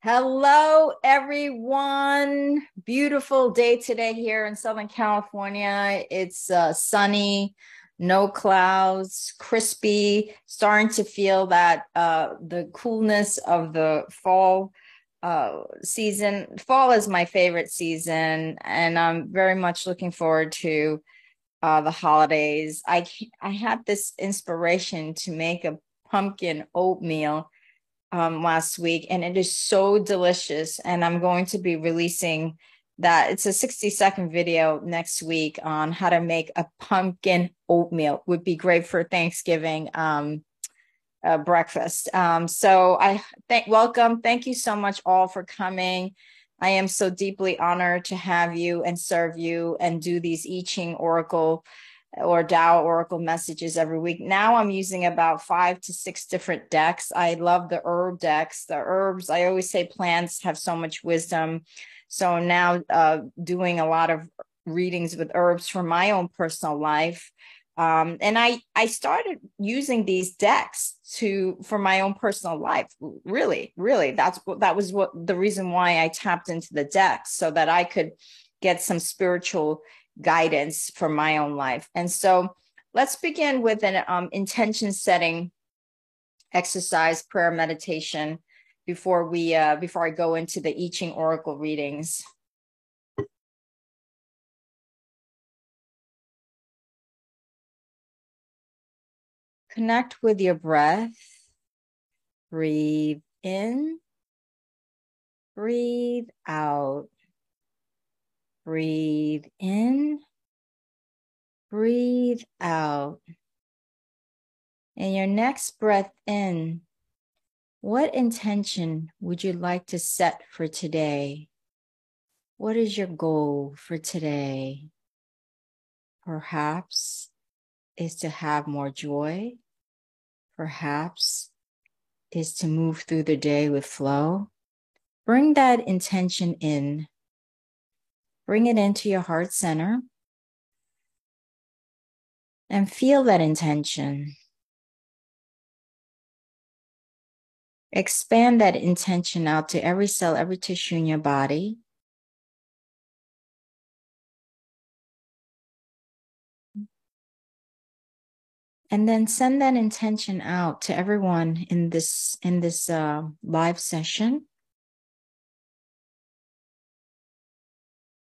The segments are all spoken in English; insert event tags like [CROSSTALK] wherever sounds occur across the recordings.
Hello, everyone. Beautiful day today here in Southern California. It's uh, sunny, no clouds, crispy, starting to feel that uh, the coolness of the fall uh, season. Fall is my favorite season, and I'm very much looking forward to uh, the holidays. I I had this inspiration to make a pumpkin oatmeal um, last week, and it is so delicious. And I'm going to be releasing that. It's a 60 second video next week on how to make a pumpkin oatmeal. Would be great for Thanksgiving um, uh, breakfast. Um, so I thank welcome. Thank you so much all for coming. I am so deeply honored to have you and serve you and do these I Ching Oracle or Tao Oracle messages every week. Now I'm using about five to six different decks. I love the herb decks. The herbs, I always say plants have so much wisdom. So now uh, doing a lot of readings with herbs for my own personal life. Um, and I I started using these decks to for my own personal life. Really, really, that's that was what the reason why I tapped into the decks so that I could get some spiritual guidance for my own life. And so let's begin with an um, intention setting exercise, prayer, meditation before we uh, before I go into the I Ching Oracle readings. Connect with your breath. Breathe in. Breathe out. Breathe in, breathe out. And your next breath in, what intention would you like to set for today? What is your goal for today? Perhaps is to have more joy. Perhaps is to move through the day with flow. Bring that intention in Bring it into your heart center and feel that intention. Expand that intention out to every cell, every tissue in your body. and then send that intention out to everyone in this in this uh, live session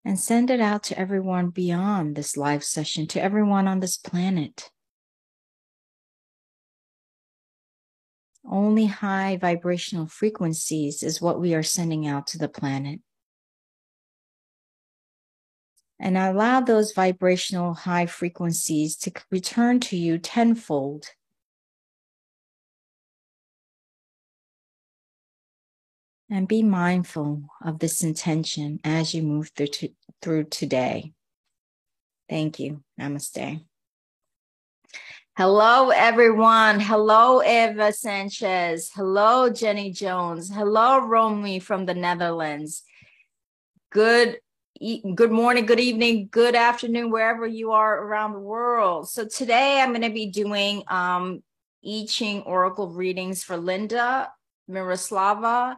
and send it out to everyone beyond this live session, to everyone on this planet. Only high vibrational frequencies is what we are sending out to the planet. And allow those vibrational high frequencies to return to you tenfold And be mindful of this intention as you move through, to, through today. Thank you. Namaste. Hello, everyone. Hello, Eva Sanchez. Hello, Jenny Jones. Hello, Romy from the Netherlands. Good good morning, good evening, good afternoon, wherever you are around the world. So today I'm going to be doing um, I Ching Oracle readings for Linda, Miroslava,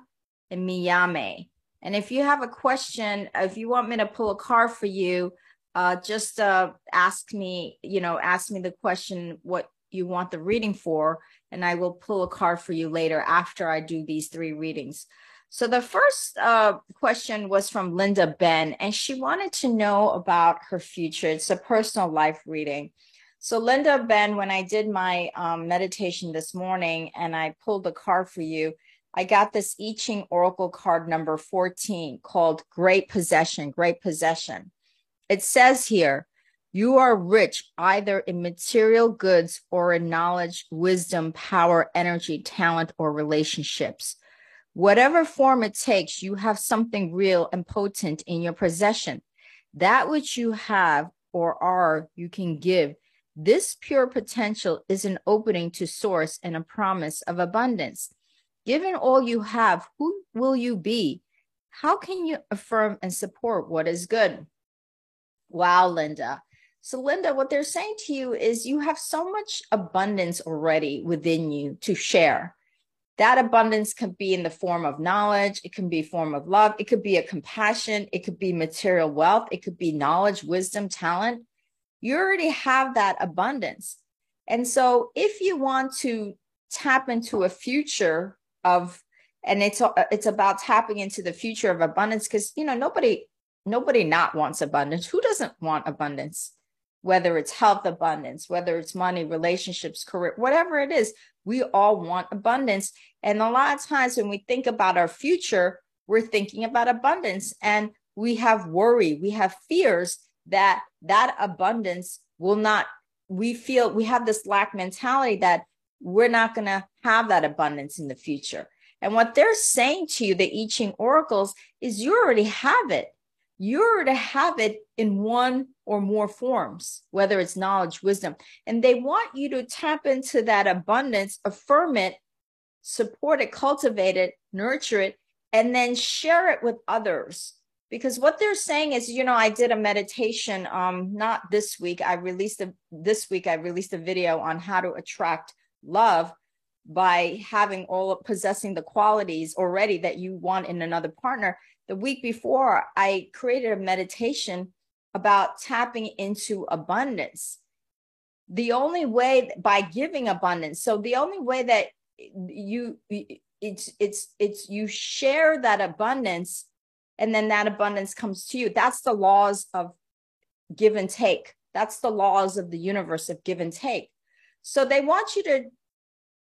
and Miyame. And if you have a question, if you want me to pull a card for you, uh, just uh, ask me, you know, ask me the question what you want the reading for, and I will pull a card for you later after I do these three readings. So the first uh, question was from Linda Ben, and she wanted to know about her future. It's a personal life reading. So Linda Ben, when I did my um, meditation this morning and I pulled the card for you, I got this I Ching Oracle card number 14 called Great Possession, Great Possession. It says here, you are rich either in material goods or in knowledge, wisdom, power, energy, talent, or relationships. Whatever form it takes, you have something real and potent in your possession. That which you have or are, you can give. This pure potential is an opening to source and a promise of abundance. Given all you have, who will you be? How can you affirm and support what is good? Wow, Linda. So, Linda, what they're saying to you is you have so much abundance already within you to share. that abundance can be in the form of knowledge it can be form of love it could be a compassion it could be material wealth it could be knowledge wisdom talent you already have that abundance and so if you want to tap into a future of and it's uh, it's about tapping into the future of abundance because you know nobody nobody not wants abundance. Who doesn't want abundance? Whether it's health abundance whether it's money relationships career whatever it is we all want abundance. And a lot of times when we think about our future we're thinking about abundance and we have worry we have fears that that abundance will not we feel we have this lack mentality that we're not going to have that abundance in the future and what they're saying to you, the I Ching oracles, is you already have it. You already have it in one or more forms, whether it's knowledge, wisdom. And they want you to tap into that abundance, affirm it, support it, cultivate it, nurture it, and then share it with others. Because what they're saying is, you know, I did a meditation, um, not this week. I released a this week, I released a video on how to attract love by having all possessing the qualities already that you want in another partner. The week before, I created a meditation about tapping into abundance. The only way by giving abundance. So the only way that you it's it's it's you share that abundance and then that abundance comes to you. That's the laws of give and take. That's the laws of the universe of give and take. So they want you to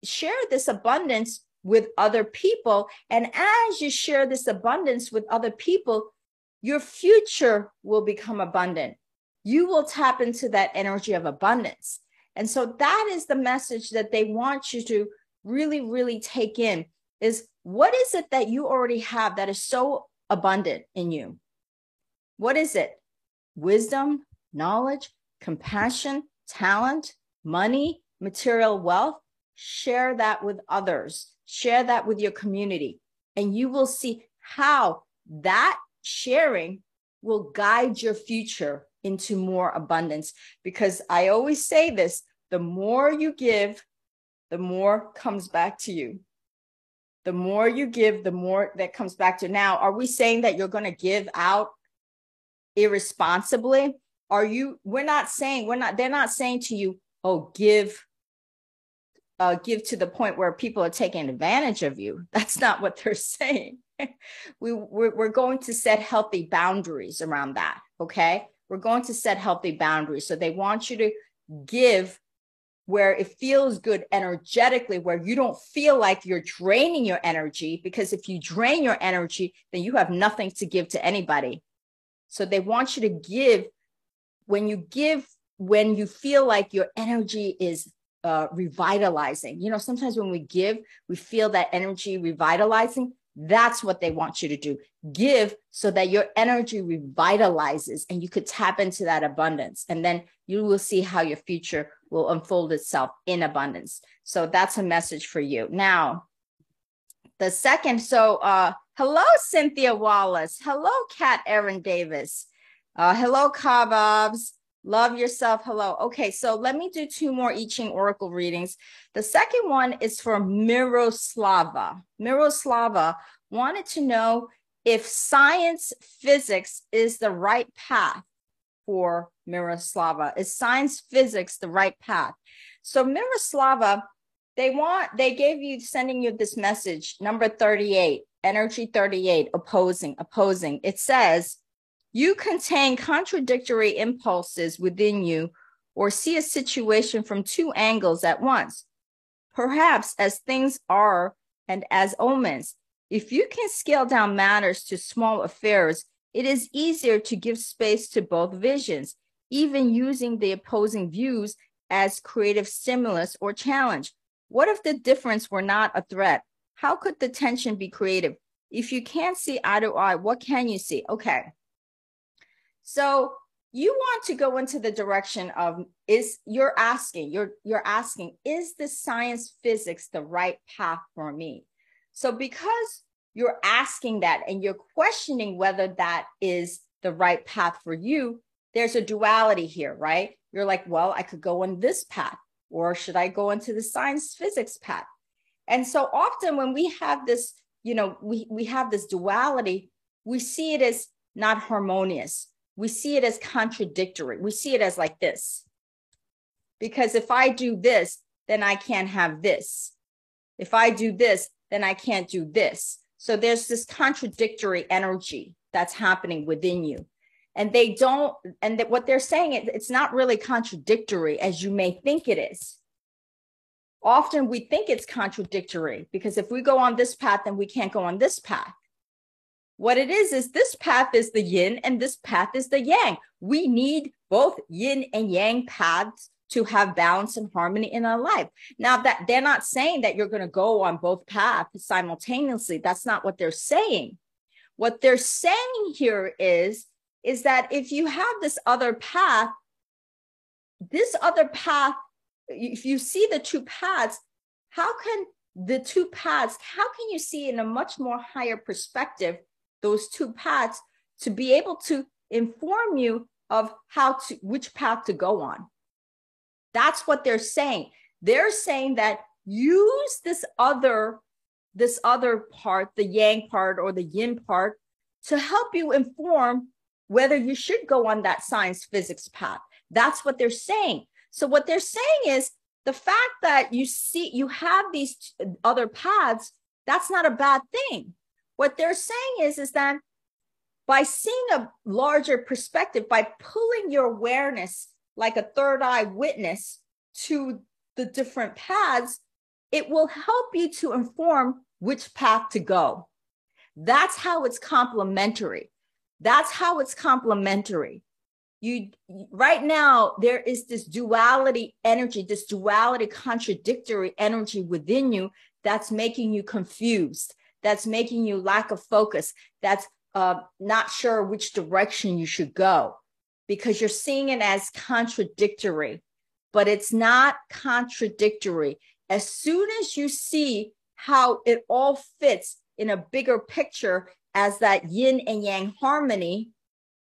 share this abundance with other people. And as you share this abundance with other people, your future will become abundant. You will tap into that energy of abundance. And so that is the message that they want you to really, really take in is what is it that you already have that is so abundant in you? What is it? Wisdom, knowledge, compassion, talent, money, material wealth share that with others, share that with your community, and you will see how that sharing will guide your future into more abundance. Because I always say this the more you give, the more comes back to you. The more you give, the more that comes back to. You. Now, are we saying that you're going to give out irresponsibly? Are you, we're not saying, we're not, they're not saying to you, oh, give uh, give to the point where people are taking advantage of you. [LAUGHS] That's not what they're saying. [LAUGHS] we we're, we're going to set healthy boundaries around that. Okay, we're going to set healthy boundaries. So they want you to give where it feels good energetically, where you don't feel like you're draining your energy. Because if you drain your energy, then you have nothing to give to anybody. So they want you to give when you give when you feel like your energy is uh, revitalizing. You know, sometimes when we give, we feel that energy revitalizing. That's what they want you to do. Give so that your energy revitalizes and you could tap into that abundance. And then you will see how your future will unfold itself in abundance. So that's a message for you. Now, the second, so uh, hello, Cynthia Wallace. Hello, Kat Erin Davis. Uh, hello, Kabobs. Love yourself. Hello. Okay, so let me do two more I Ching Oracle readings. The second one is for Miroslava. Miroslava wanted to know if science physics is the right path for Miroslava. Is science physics the right path? So Miroslava, they want, they gave you, sending you this message, number 38, energy 38, opposing, opposing. It says, you contain contradictory impulses within you or see a situation from two angles at once, perhaps as things are and as omens. If you can scale down matters to small affairs, it is easier to give space to both visions, even using the opposing views as creative stimulus or challenge. What if the difference were not a threat? How could the tension be creative? If you can't see eye to eye, what can you see? Okay. So you want to go into the direction of is you're asking, you're you're asking, is the science physics the right path for me? So because you're asking that and you're questioning whether that is the right path for you, there's a duality here, right? You're like, well, I could go on this path, or should I go into the science physics path? And so often when we have this, you know, we, we have this duality, we see it as not harmonious. We see it as contradictory. We see it as like this. Because if I do this, then I can't have this. If I do this, then I can't do this. So there's this contradictory energy that's happening within you. And they don't, and that what they're saying, it's not really contradictory as you may think it is. Often we think it's contradictory because if we go on this path, then we can't go on this path. What it is, is this path is the yin and this path is the yang. We need both yin and yang paths to have balance and harmony in our life. Now that they're not saying that you're going to go on both paths simultaneously. That's not what they're saying. What they're saying here is, is that if you have this other path, this other path, if you see the two paths, how can the two paths, how can you see in a much more higher perspective those two paths to be able to inform you of how to which path to go on. That's what they're saying. They're saying that use this other this other part the yang part or the yin part to help you inform whether you should go on that science physics path. That's what they're saying. So what they're saying is the fact that you see you have these other paths that's not a bad thing what they're saying is, is that by seeing a larger perspective, by pulling your awareness like a third eye witness to the different paths, it will help you to inform which path to go. That's how it's complementary. That's how it's complementary. You right now there is this duality energy, this duality contradictory energy within you that's making you confused that's making you lack of focus, that's uh, not sure which direction you should go because you're seeing it as contradictory, but it's not contradictory. As soon as you see how it all fits in a bigger picture as that yin and yang harmony,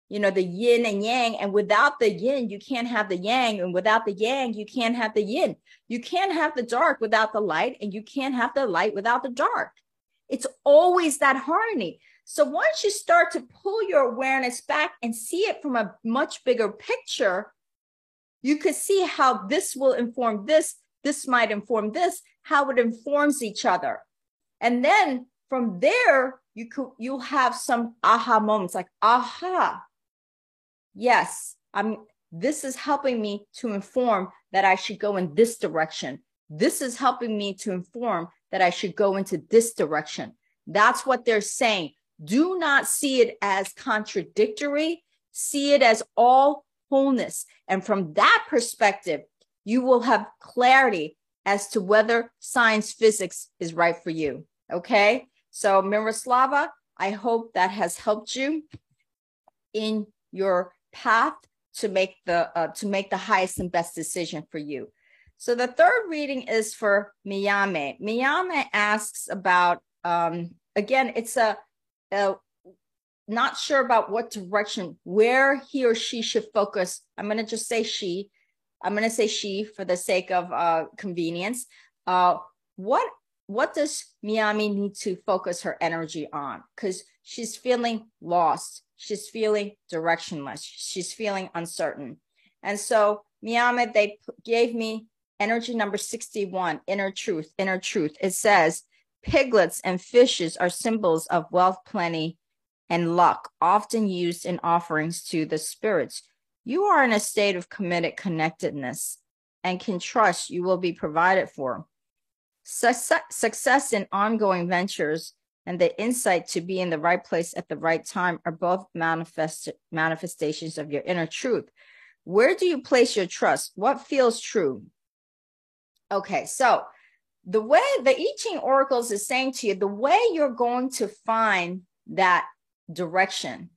you know, the yin and yang, and without the yin, you can't have the yang, and without the yang, you can't have the yin. You can't have the dark without the light, and you can't have the light without the dark. It's always that harmony. So once you start to pull your awareness back and see it from a much bigger picture, you could see how this will inform this, this might inform this, how it informs each other. And then from there, you could you'll have some aha moments like, aha, yes, I'm this is helping me to inform that I should go in this direction. This is helping me to inform that I should go into this direction. That's what they're saying. Do not see it as contradictory, see it as all wholeness. And from that perspective, you will have clarity as to whether science physics is right for you. Okay. So, Miroslava, I hope that has helped you in your path to make the uh, to make the highest and best decision for you. So the third reading is for Miyame. Miyame asks about, um, again, it's a, a, not sure about what direction, where he or she should focus. I'm going to just say she. I'm going to say she for the sake of uh, convenience. Uh, what what does Miyame need to focus her energy on? Because she's feeling lost. She's feeling directionless. She's feeling uncertain. And so Miyame, they gave me energy number 61, inner truth, inner truth. It says, piglets and fishes are symbols of wealth, plenty, and luck, often used in offerings to the spirits. You are in a state of committed connectedness and can trust you will be provided for. Success in ongoing ventures and the insight to be in the right place at the right time are both manifest manifestations of your inner truth. Where do you place your trust? What feels true? Okay, so the way the I Ching Oracles is saying to you, the way you're going to find that direction,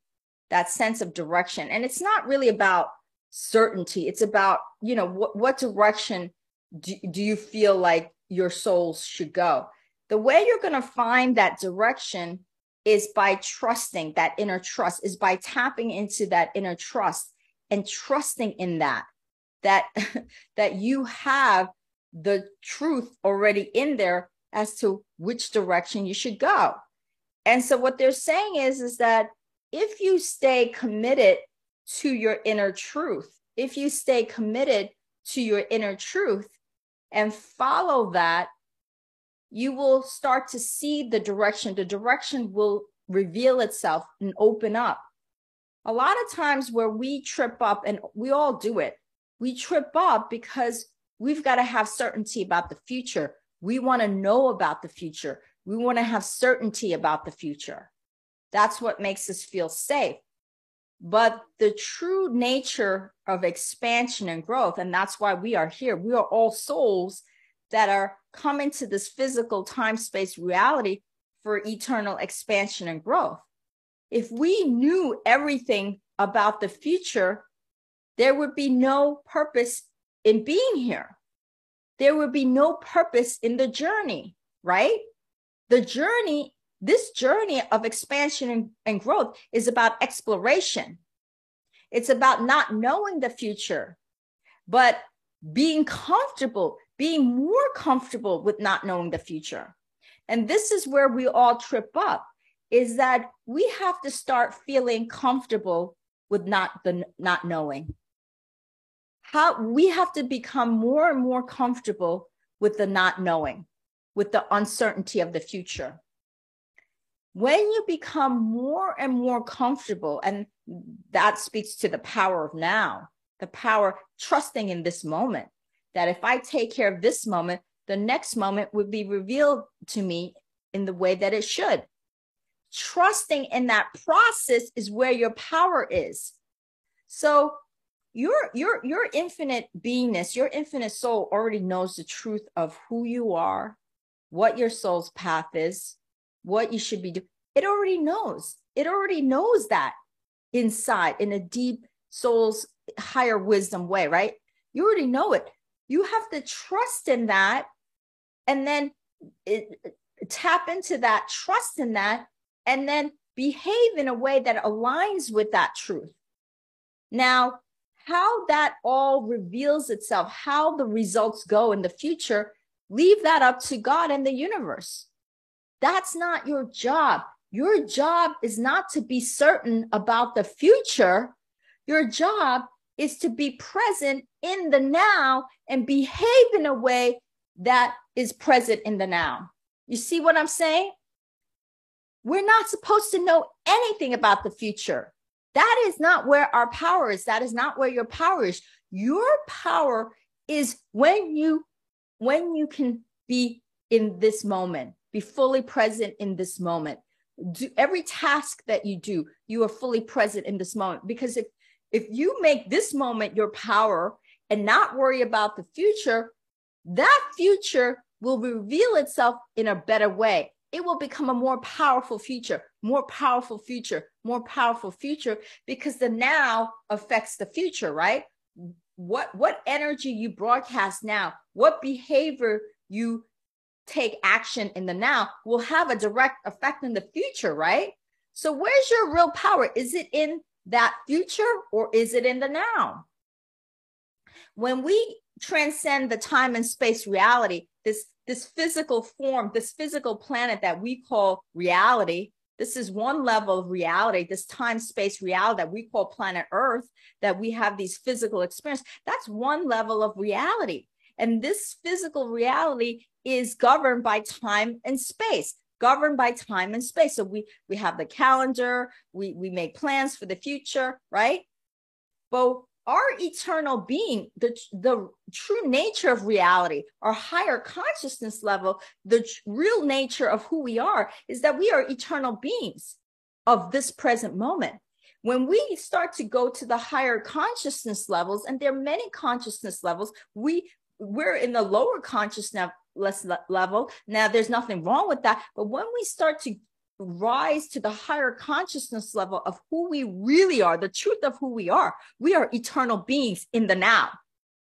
that sense of direction, and it's not really about certainty. It's about, you know, what, what direction do, do you feel like your souls should go? The way you're going to find that direction is by trusting that inner trust, is by tapping into that inner trust and trusting in that, that, [LAUGHS] that you have the truth already in there as to which direction you should go. And so what they're saying is, is that if you stay committed to your inner truth, if you stay committed to your inner truth and follow that, you will start to see the direction. The direction will reveal itself and open up. A lot of times where we trip up, and we all do it, we trip up because we've got to have certainty about the future. We want to know about the future. We want to have certainty about the future. That's what makes us feel safe. But the true nature of expansion and growth, and that's why we are here, we are all souls that are coming to this physical time space reality for eternal expansion and growth. If we knew everything about the future, there would be no purpose in being here. There would be no purpose in the journey, right? The journey, this journey of expansion and, and growth is about exploration. It's about not knowing the future, but being comfortable, being more comfortable with not knowing the future. And this is where we all trip up is that we have to start feeling comfortable with not the not knowing how we have to become more and more comfortable with the not knowing, with the uncertainty of the future. When you become more and more comfortable, and that speaks to the power of now, the power trusting in this moment, that if I take care of this moment, the next moment would be revealed to me in the way that it should. Trusting in that process is where your power is. So your your your infinite beingness your infinite soul already knows the truth of who you are what your soul's path is what you should be doing it already knows. It already knows that inside in a deep soul's higher wisdom way right? You already know it. You have to trust in that and then it, tap into that trust in that and then behave in a way that aligns with that truth. Now how that all reveals itself, how the results go in the future, leave that up to God and the universe. That's not your job. Your job is not to be certain about the future. Your job is to be present in the now and behave in a way that is present in the now. You see what I'm saying? We're not supposed to know anything about the future. That is not where our power is. That is not where your power is. Your power is when you when you can be in this moment, be fully present in this moment. Do every task that you do, you are fully present in this moment. Because if if you make this moment your power and not worry about the future, that future will reveal itself in a better way it will become a more powerful future, more powerful future, more powerful future because the now affects the future, right? What what energy you broadcast now, what behavior you take action in the now will have a direct effect in the future, right? So where's your real power? Is it in that future or is it in the now? When we transcend the time and space reality, this this physical form, this physical planet that we call reality. This is one level of reality, this time space reality that we call planet Earth, that we have these physical experience. That's one level of reality. And this physical reality is governed by time and space governed by time and space so we we have the calendar we we make plans for the future right but our eternal being, the, the true nature of reality, our higher consciousness level, the real nature of who we are is that we are eternal beings of this present moment. When we start to go to the higher consciousness levels, and there are many consciousness levels, we we're in the lower consciousness level. Now, there's nothing wrong with that. But when we start to rise to the higher consciousness level of who we really are, the truth of who we are. We are eternal beings in the now.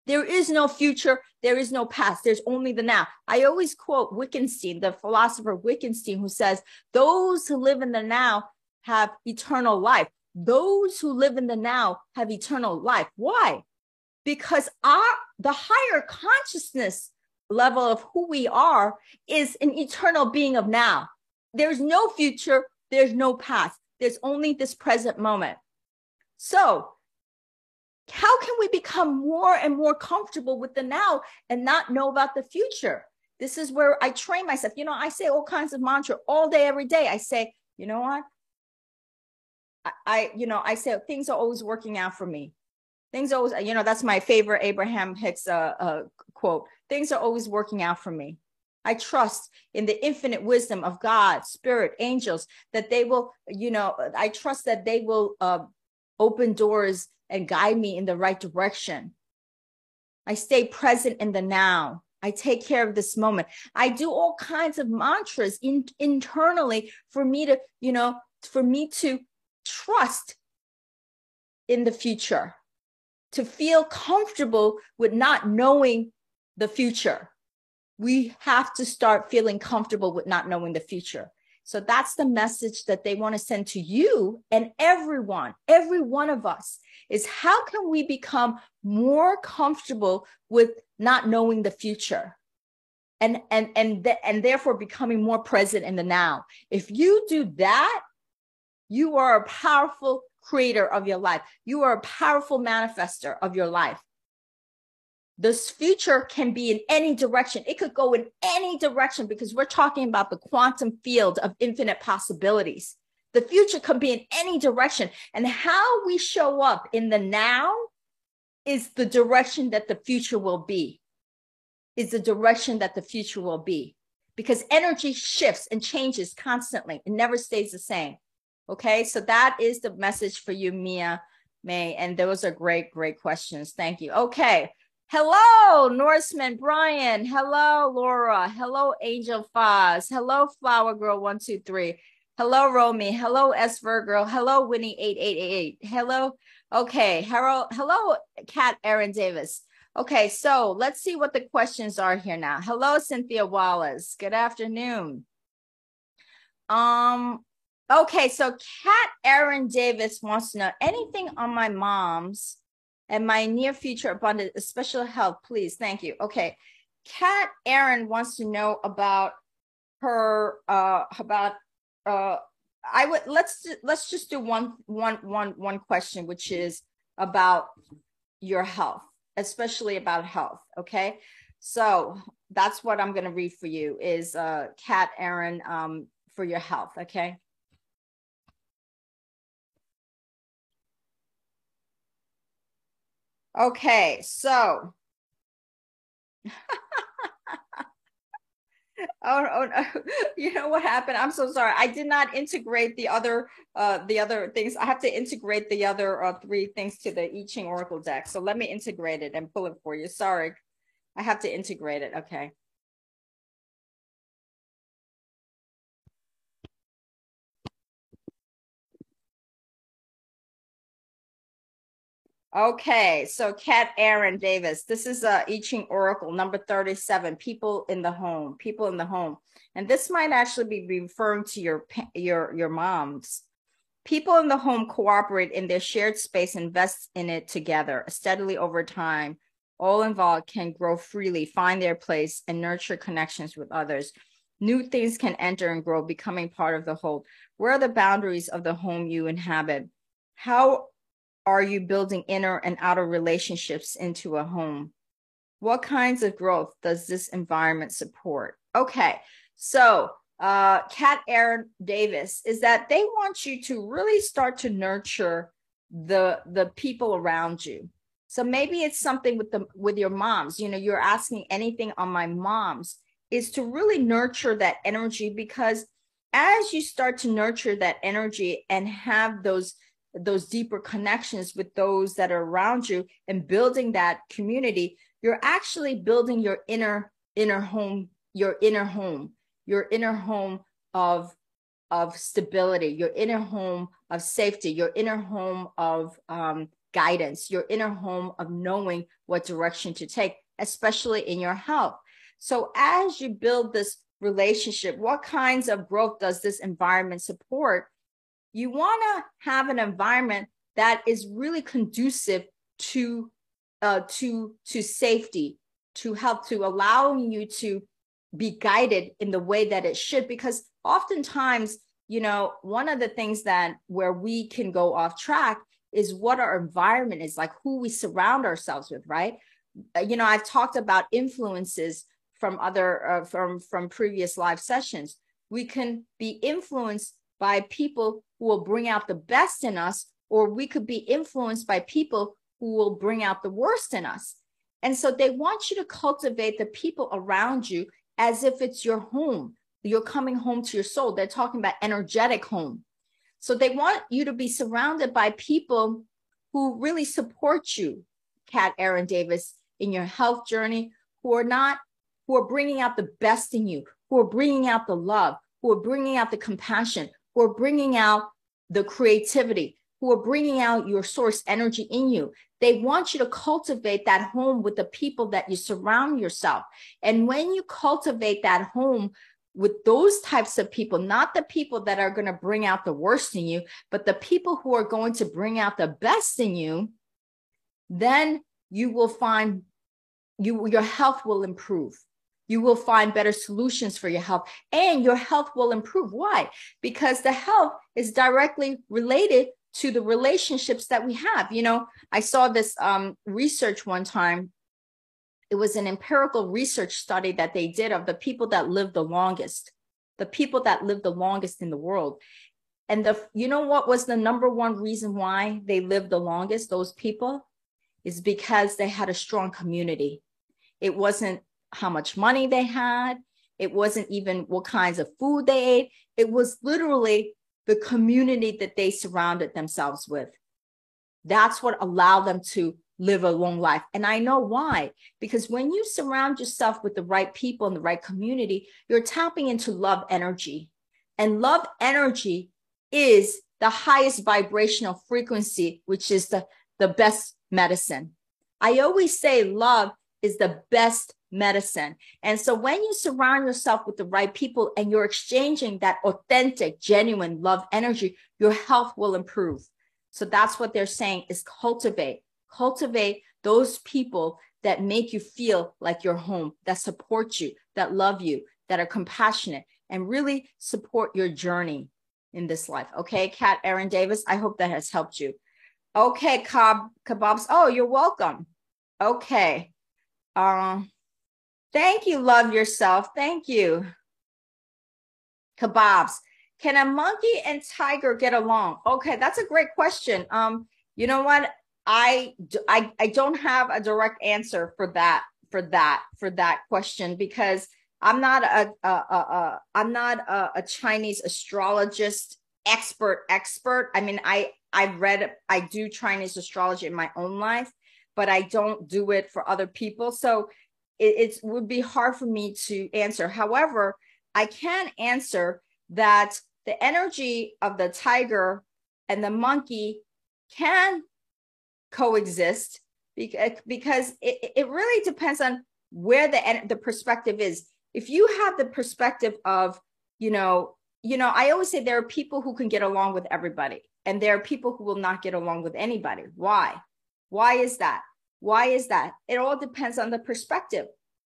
There is no future. There is no past. There's only the now. I always quote Wittgenstein, the philosopher Wittgenstein, who says, Those who live in the now have eternal life. Those who live in the now have eternal life. Why? Because our the higher consciousness level of who we are is an eternal being of now. There's no future, there's no past, there's only this present moment. So, how can we become more and more comfortable with the now and not know about the future? This is where I train myself. You know, I say all kinds of mantra all day, every day. I say, you know what? I, I you know, I say things are always working out for me. Things always, you know, that's my favorite Abraham Hicks uh, uh, quote. Things are always working out for me. I trust in the infinite wisdom of God, spirit, angels, that they will, you know, I trust that they will uh, open doors and guide me in the right direction. I stay present in the now. I take care of this moment. I do all kinds of mantras in, internally for me to, you know, for me to trust in the future, to feel comfortable with not knowing the future. We have to start feeling comfortable with not knowing the future. So that's the message that they want to send to you and everyone, every one of us is how can we become more comfortable with not knowing the future? And, and, and, th- and therefore becoming more present in the now. If you do that, you are a powerful creator of your life. You are a powerful manifester of your life. This future can be in any direction. It could go in any direction because we're talking about the quantum field of infinite possibilities. The future can be in any direction. And how we show up in the now is the direction that the future will be, is the direction that the future will be. Because energy shifts and changes constantly. It never stays the same. Okay. So that is the message for you, Mia May. And those are great, great questions. Thank you. Okay. Hello, Norseman Brian. Hello, Laura. Hello, Angel Foz. Hello, Flower Girl 123. Hello, Romy. Hello, S Virgo. Hello, Winnie 8888. Hello. Okay. Hello, hello, Cat Aaron Davis. Okay, so let's see what the questions are here now. Hello, Cynthia Wallace. Good afternoon. Um, okay, so Cat Aaron Davis wants to know anything on my mom's and my near future abundant special health, please. Thank you. Okay. Kat Aaron wants to know about her uh about uh I would let's let's just do one one one one question which is about your health, especially about health, okay? So, that's what I'm going to read for you is uh Kat Aaron um for your health, okay? Okay, so. [LAUGHS] oh, oh no. [LAUGHS] You know what happened? I'm so sorry. I did not integrate the other uh the other things. I have to integrate the other uh, three things to the I Ching oracle deck. So let me integrate it and pull it for you. Sorry. I have to integrate it. Okay Okay, so Kat Aaron Davis, this is uh, a I Ching Oracle number 37, people in the home, people in the home. And this might actually be referring to your your your moms. People in the home cooperate in their shared space, invest in it together steadily over time. All involved can grow freely, find their place, and nurture connections with others. New things can enter and grow, becoming part of the whole. Where are the boundaries of the home you inhabit? How are you building inner and outer relationships into a home? What kinds of growth does this environment support? Okay, so uh, Kat Aaron Davis is that they want you to really start to nurture the the people around you. So maybe it's something with the with your moms. You know, you're asking anything on my moms is to really nurture that energy because as you start to nurture that energy and have those those deeper connections with those that are around you and building that community you're actually building your inner inner home your inner home your inner home of of stability your inner home of safety your inner home of um, guidance your inner home of knowing what direction to take especially in your health. So as you build this relationship what kinds of growth does this environment support you want to have an environment that is really conducive to uh, to to safety to help to allowing you to be guided in the way that it should because oftentimes you know one of the things that where we can go off track is what our environment is like who we surround ourselves with right? Uh, you know i've talked about influences from other uh, from from previous live sessions. We can be influenced by people who will bring out the best in us or we could be influenced by people who will bring out the worst in us. And so they want you to cultivate the people around you as if it's your home. You're coming home to your soul. They're talking about energetic home. So they want you to be surrounded by people who really support you kat aaron davis in your health journey who are not who are bringing out the best in you, who are bringing out the love, who are bringing out the compassion, who are bringing out the creativity, who are bringing out your source energy in you. They want you to cultivate that home with the people that you surround yourself. And when you cultivate that home with those types of people, not the people that are going to bring out the worst in you, but the people who are going to bring out the best in you, then you will find you your health will improve you will find better solutions for your health and your health will improve. Why? Because the health is directly related to the relationships that we have. You know, I saw this um, research one time. It was an empirical research study that they did of the people that live the longest, the people that live the longest in the world. And the you know what was the number one reason why they lived the longest, those people? Is because they had a strong community. It wasn't how much money they had. It wasn't even what kinds of food they ate. It was literally the community that they surrounded themselves with. That's what allowed them to live a long life. And I know why, because when you surround yourself with the right people in the right community, you're tapping into love energy. And love energy is the highest vibrational frequency, which is the, the best medicine. I always say love is the best medicine. And so when you surround yourself with the right people and you're exchanging that authentic, genuine love energy, your health will improve. So that's what they're saying is cultivate, cultivate those people that make you feel like you're home, that support you, that love you, that are compassionate and really support your journey in this life. Okay, Kat Aaron Davis, I hope that has helped you. Okay, Cob Kebabs. Oh, you're welcome. Okay. Um, thank you. Love yourself. Thank you. Kebabs. Can a monkey and tiger get along? Okay, that's a great question. Um, you know what? I I I don't have a direct answer for that for that for that question because I'm not a, a, a, a I'm not a, a Chinese astrologist expert expert. I mean, I I've read I do Chinese astrology in my own life, but I don't do it for other people. So it, it would be hard for me to answer. However, I can answer that the energy of the tiger and the monkey can coexist eh, because it, it really depends on where the the perspective is. If you have the perspective of, you know, you know, I always say there are people who can get along with everybody, and there are people who will not get along with anybody. Why? Why is that? Why is that? It all depends on the perspective.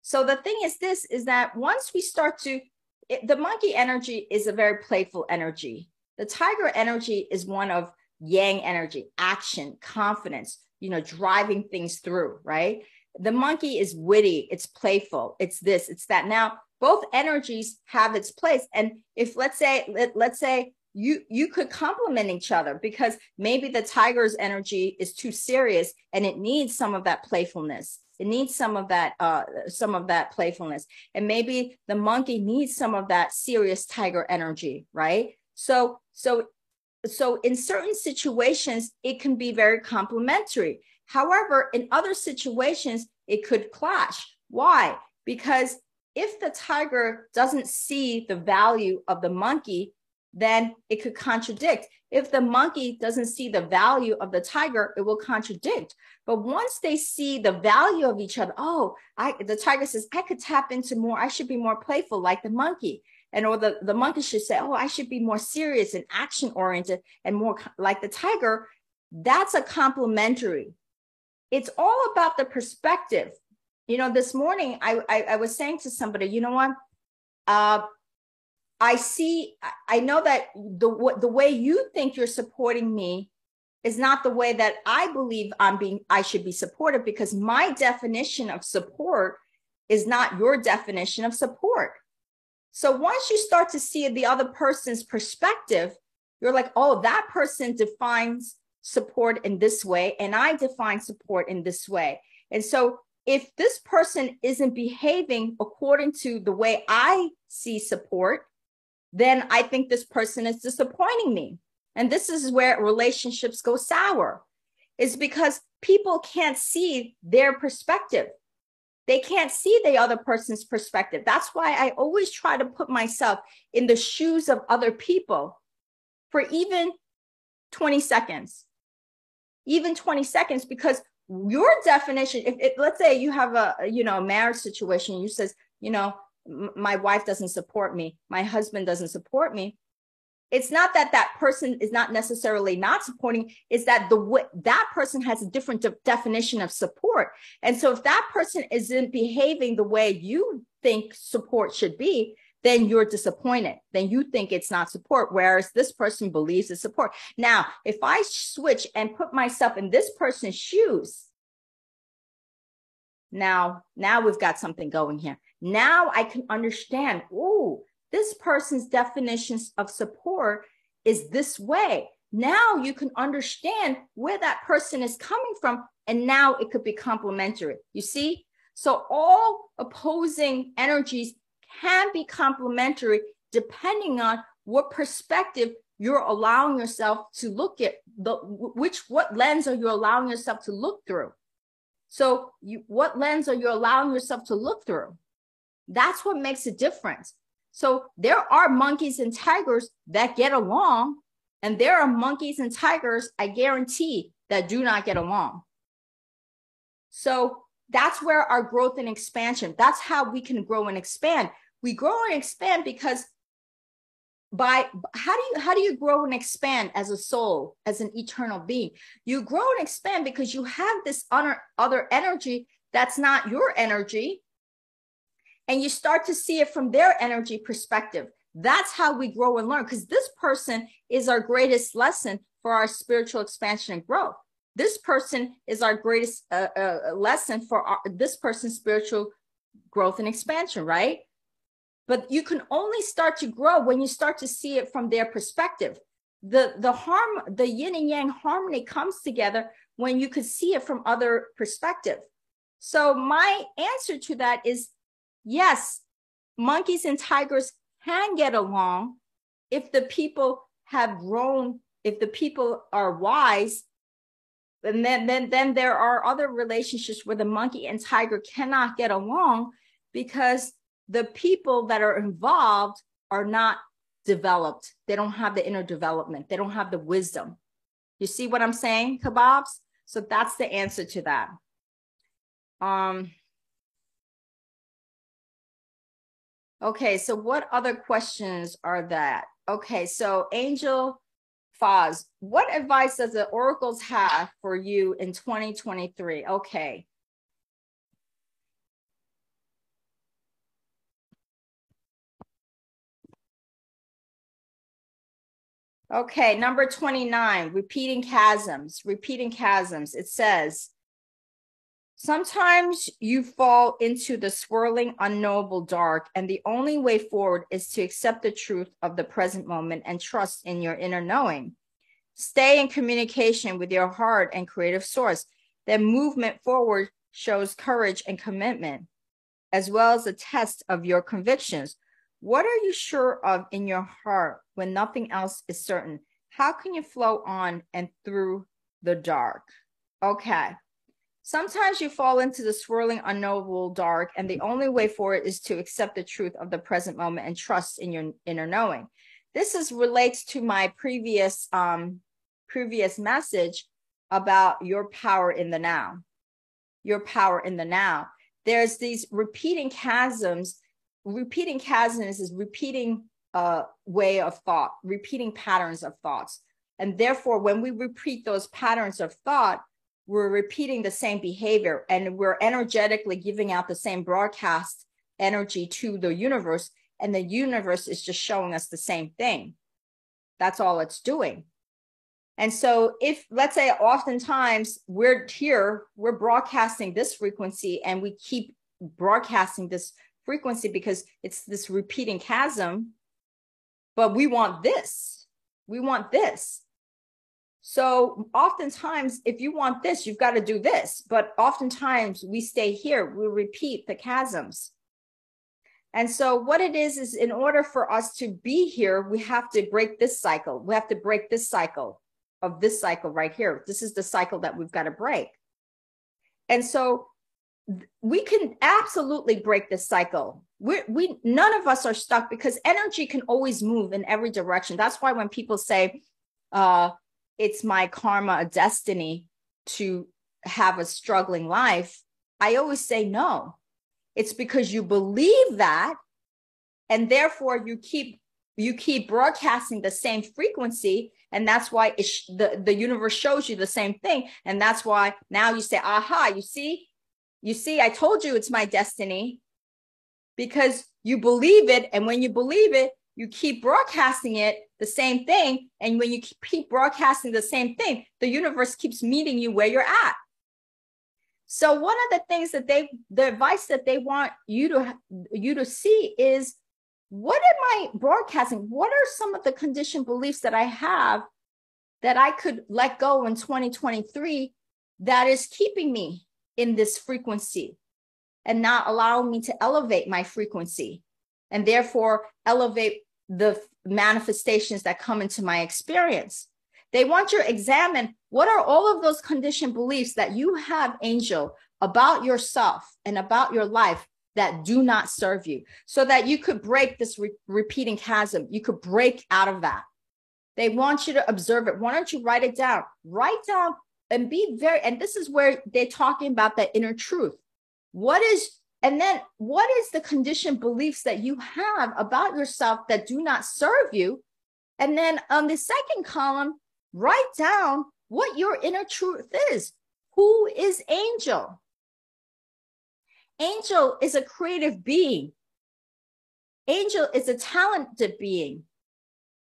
So the thing is this is that once we start to it, the monkey energy is a very playful energy. The tiger energy is one of yang energy, action, confidence, you know, driving things through, right? The monkey is witty, it's playful, it's this, it's that. Now, both energies have its place. And if let's say, let, let's say you you could complement each other because maybe the tiger's energy is too serious and it needs some of that playfulness. It needs some of that uh some of that playfulness. And maybe the monkey needs some of that serious tiger energy right? So so so in certain situations it can be very complementary however in other situations it could clash. Why? Because if the tiger doesn't see the value of the monkey then it could contradict. If the monkey doesn't see the value of the tiger, it will contradict. But once they see the value of each other, oh, I, the tiger says, I could tap into more. I should be more playful like the monkey. And or the, the monkey should say, oh, I should be more serious and action oriented and more like the tiger. That's a complementary. It's all about the perspective. you know, this morning I, I, I was saying to somebody, you know what? Uh, I see, I know that the the way you think you're supporting me is not the way that I believe I'm being I should be supported because my definition of support is not your definition of support. So once you start to see the other person's perspective, you're like, oh, that person defines support in this way, and I define support in this way. And so if this person isn't behaving according to the way I see support, then I think this person is disappointing me. And this is where relationships go sour, is because people can't see their perspective. They can't see the other person's perspective. That's why I always try to put myself in the shoes of other people for even 20 seconds. Even 20 seconds, because your definition, if it, let's say you have a, you know, marriage situation, you says, you know, my wife doesn't support me, my husband doesn't support me. It's not that that person is not necessarily not supporting, is that the that person has a different de- definition of support. And so if that person isn't behaving the way you think support should be, then you're disappointed. Then you think it's not support, whereas this person believes it's support. Now, if I switch and put myself in this person's shoes, now, now we've got something going here. Now I can understand, oh, this person's definitions of support is this way. Now you can understand where that person is coming from, and now it could be complementary. You see? So all opposing energies can be complementary depending on what perspective you're allowing yourself to look at the which what lens are you allowing yourself to look through so you what lens are you allowing yourself to look through that's what makes a difference. So there are monkeys and tigers that get along, and there are monkeys and tigers, I guarantee, that do not get along. So that's where our growth and expansion, that's how we can grow and expand. We grow and expand because by how do you how do you grow and expand as a soul as an eternal being you grow and expand because you have this other other energy that's not your energy and you start to see it from their energy perspective. That's how we grow and learn because this person is our greatest lesson for our spiritual expansion and growth. This person is our greatest uh, uh, lesson for our, this person's spiritual growth and expansion, right? But you can only start to grow when you start to see it from their perspective. The the harm, the yin and yang harmony comes together when you could see it from other perspective. So my answer to that is yes, monkeys and tigers can get along if the people have grown, if the people are wise. And then, then, then there are other relationships where the monkey and tiger cannot get along because the people that are involved are not developed. They don't have the inner development. They don't have the wisdom. You see what I'm saying, kebabs? So that's the answer to that. Um, Okay, so what other questions are that? Okay, so Angel Foz, what advice does the oracles have for you in 2023? Okay. Okay, number 29, repeating chasms, repeating chasms. It says, Sometimes you fall into the swirling, unknowable dark, and the only way forward is to accept the truth of the present moment and trust in your inner knowing. Stay in communication with your heart and creative source. Then movement forward shows courage and commitment, as well as a test of your convictions. What are you sure of in your heart when nothing else is certain? How can you flow on and through the dark? Okay. Sometimes you fall into the swirling, unknowable dark, and the only way for it is to accept the truth of the present moment and trust in your inner knowing. This is relates to my previous um, previous message about your power in the now. Your power in the now. There's these repeating chasms. Repeating chasms is repeating uh, way of thought, repeating patterns of thoughts. And therefore, when we repeat those patterns of thought, we're repeating the same behavior and we're energetically giving out the same broadcast energy to the universe and the universe is just showing us the same thing. That's all it's doing. And so if let's say oftentimes we're here we're broadcasting this frequency and we keep broadcasting this frequency because it's this repeating chasm but we want this. We want this so oftentimes, if you want this, you've got to do this. But oftentimes we stay here, we repeat the chasms. And so what it is, is in order for us to be here, we have to break this cycle. We have to break this cycle of this cycle right here. This is the cycle that we've got to break. And so we can absolutely break this cycle. We're, we none of us are stuck because energy can always move in every direction. That's why when people say, uh, it's my karma, a destiny to have a struggling life, I always say no. It's because you believe that, and therefore you keep you keep broadcasting the same frequency, and that's why sh- the the universe shows you the same thing, and that's why now you say, "Aha! You see, you see, I told you it's my destiny," because you believe it, and when you believe it, you keep broadcasting it the same thing and when you keep broadcasting the same thing the universe keeps meeting you where you're at. So one of the things that they the advice that they want you to you to see is what am i broadcasting? What are some of the conditioned beliefs that i have that i could let go in 2023 that is keeping me in this frequency and not allowing me to elevate my frequency and therefore elevate the manifestations that come into my experience. They want you to examine what are all of those conditioned beliefs that you have, angel, about yourself and about your life that do not serve you, so that you could break this re- repeating chasm. You could break out of that. They want you to observe it. Why don't you write it down? Write down and be very, and this is where they're talking about the inner truth. What is and then what is the conditioned beliefs that you have about yourself that do not serve you? And then on the second column, write down what your inner truth is. Who is angel? Angel is a creative being. Angel is a talented being.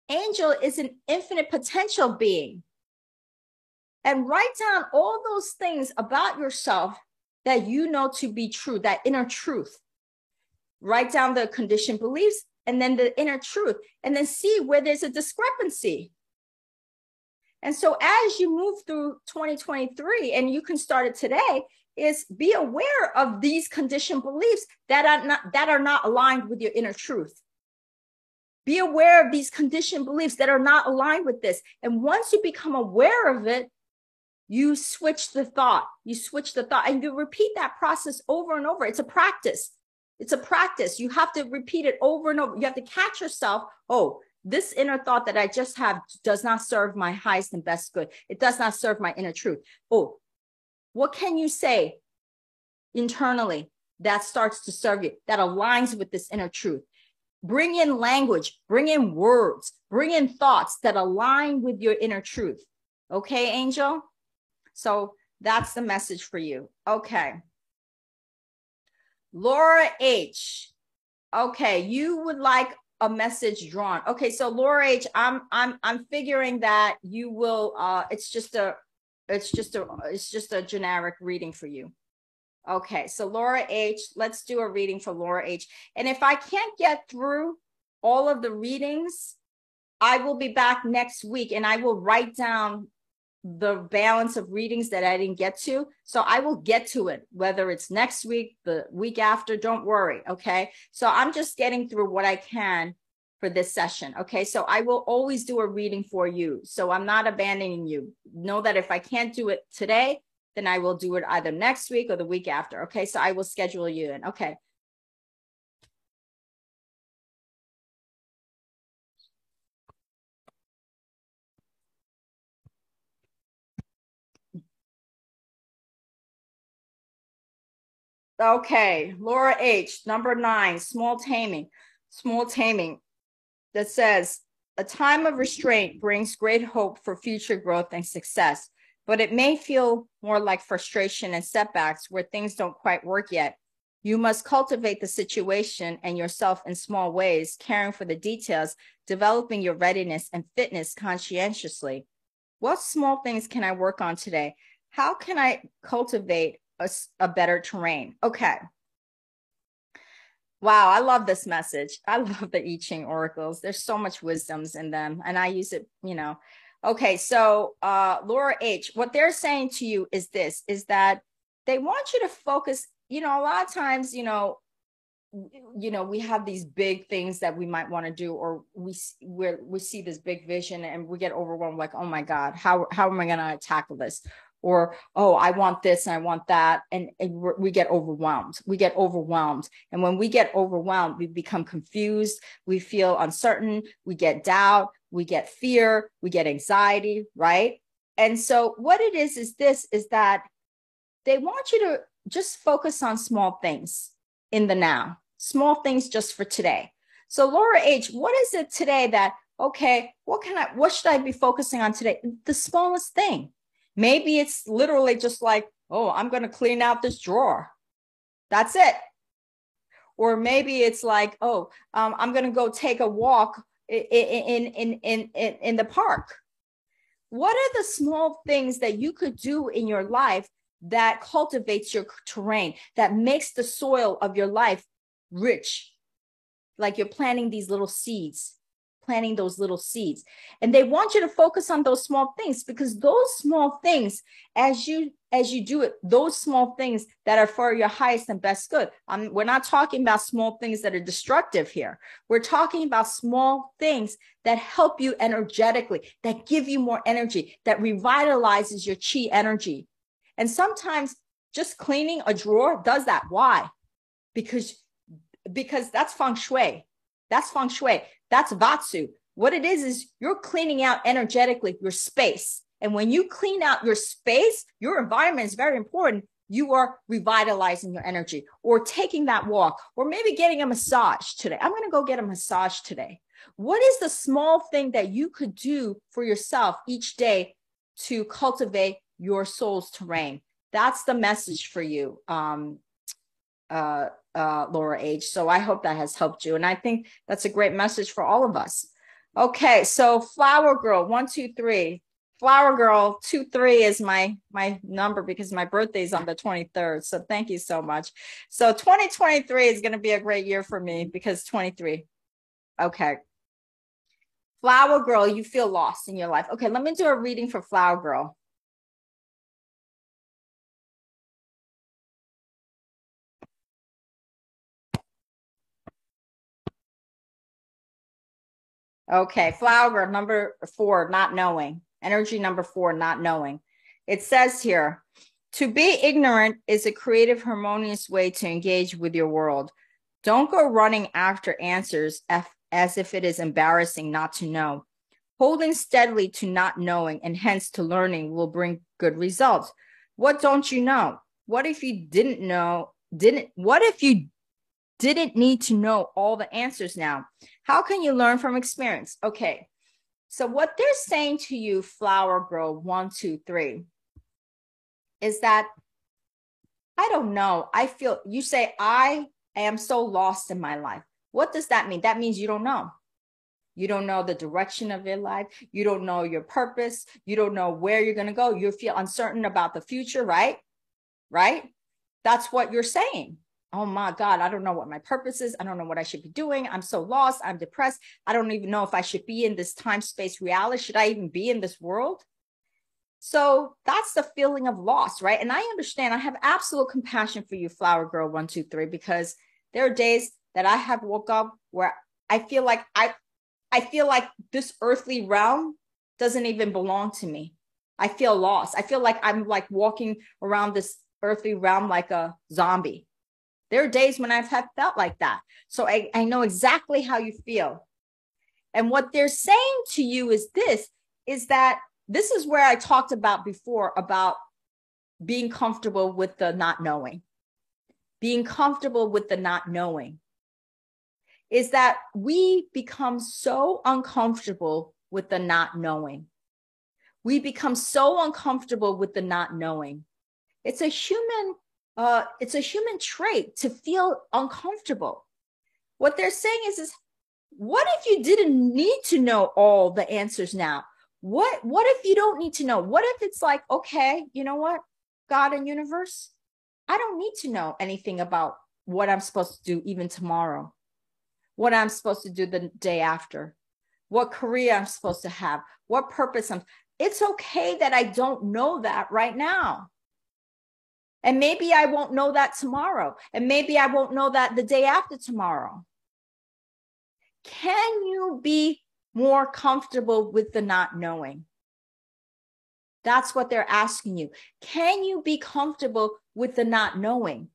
Angel is an infinite potential being. And write down all those things about yourself that you know to be true, that inner truth. Write down the conditioned beliefs and then the inner truth, and then see where there's a discrepancy. And so as you move through 2023, and you can start it today, is be aware of these conditioned beliefs that are not that are not aligned with your inner truth. Be aware of these conditioned beliefs that are not aligned with this. And once you become aware of it, you switch the thought. You switch the thought and you repeat that process over and over. It's a practice. It's a practice. You have to repeat it over and over. You have to catch yourself oh this inner thought that i just have does not serve my highest and best good. It does not serve my inner truth. Oh what can you say internally that starts to serve you that aligns with this inner truth? Bring in language bring in words bring in thoughts that align with your inner truth. Okay angel so that's the message for you. Okay. Laura H. Okay, you would like a message drawn. Okay, so Laura H, I'm I'm I'm figuring that you will uh it's just a it's just a it's just a generic reading for you. Okay, so Laura H, let's do a reading for Laura H. And if I can't get through all of the readings, I will be back next week and I will write down the balance of readings that I didn't get to. So I will get to it, whether it's next week, the week after, don't worry. Okay. So I'm just getting through what I can for this session. Okay. So I will always do a reading for you. So I'm not abandoning you. Know that if I can't do it today, then I will do it either next week or the week after. Okay. So I will schedule you in. Okay. Okay, Laura H, number nine, small taming, small taming that says, a time of restraint brings great hope for future growth and success. but it may feel more like frustration and setbacks where things don't quite work yet. You must cultivate the situation and yourself in small ways, caring for the details, developing your readiness and fitness conscientiously. What small things can I work on today? How can I cultivate a, a better terrain? Okay. Wow, I love this message. I [LAUGHS] love the I Ching oracles. There's so much wisdoms in them, and I use it, you know. Okay, so uh Laura H, what they're saying to you is this is that they want you to focus, you know, a lot of times, you know, you know we have these big things that we might want to do or we we we see this big vision and we get overwhelmed like oh my god how how am i going to tackle this or oh i want this and i want that and, and we get overwhelmed. We get overwhelmed. And when we get overwhelmed we become confused we feel uncertain we get doubt we get fear we get anxiety right? And so what it is is this is that they want you to just focus on small things in the now small things just for today. So laura h what is it today that okay what can i what should i be focusing on today? The smallest thing Maybe it's literally just like, oh, I'm going to clean out this drawer. That's it. Or maybe it's like, oh, um, I'm going to go take a walk in, in, in, in, in, in the park. What are the small things that you could do in your life that cultivates your terrain, that makes the soil of your life rich? Like you're planting these little seeds planting those little seeds. And they want you to focus on those small things because those small things, as you as you do it, those small things that are for your highest and best good. Um, we're not talking about small things that are destructive here. We're talking about small things that help you energetically, that give you more energy, that revitalizes your chi energy. And sometimes just cleaning a drawer does that. Why? Because because that's feng shui. That's feng shui. That's Vastu. What it is, is you're cleaning out energetically your space. And when you clean out your space, your environment is very important. You are revitalizing your energy or taking that walk or maybe getting a massage today. I'm going to go get a massage today. What is the small thing that you could do for yourself each day to cultivate your soul's terrain? That's the message for you. Um, uh, uh, Laura H. So I hope that has helped you. And I think that's a great message for all of us. Okay, so Flower Girl, one, two, three. Flower Girl, two, three is my my number because my birthday is on the 23rd. So thank you so much. So 2023 is going to be a great year for me because 23. Okay. Flower Girl, you feel lost in your life. Okay, let me do a reading for Flower Girl. Okay, flower number four, not knowing. Energy number four, not knowing. It says here, to be ignorant is a creative, harmonious way to engage with your world. Don't go running after answers as if it is embarrassing not to know. Holding steadily to not knowing and hence to learning will bring good results. What don't you know? What if you didn't know? Didn't what if you didn't need to know all the answers now? How can you learn from experience? Okay. So, what they're saying to you, flower girl one, two, three, is that I don't know. I feel you say, I am so lost in my life. What does that mean? That means you don't know. You don't know the direction of your life. You don't know your purpose. You don't know where you're going to go. You feel uncertain about the future, right? Right? That's what you're saying oh my God, I don't know what my purpose is. I don't know what I should be doing. I'm so lost. I'm depressed. I don't even know if I should be in this time space reality. Should I even be in this world? So that's the feeling of loss, right? And I understand. I have absolute compassion for you, Flower Girl One Two Three, because there are days that I have woke up where I feel like I, I feel like this earthly realm doesn't even belong to me. I feel lost. I feel like I'm like walking around this earthly realm like a zombie there are days when I've had felt like that. So I, I know exactly how you feel. And what they're saying to you is this is that this is where I talked about before about being comfortable with the not knowing, being comfortable with the not knowing is that we become so uncomfortable with the not knowing. we become so uncomfortable with the not knowing. It's a human uh, it's a human trait to feel uncomfortable. What they're saying is, is what if you didn't need to know all the answers now? What what if you don't need to know? What if it's like, okay, you know what? God and universe, I don't need to know anything about what I'm supposed to do even tomorrow. What I'm supposed to do the day after. What career I'm supposed to have. What purpose I'm It's okay that I don't know that right now. And maybe I won't know that tomorrow. And maybe I won't know that the day after tomorrow. Can you be more comfortable with the not knowing? That's what they're asking you. Can you be comfortable with the not knowing?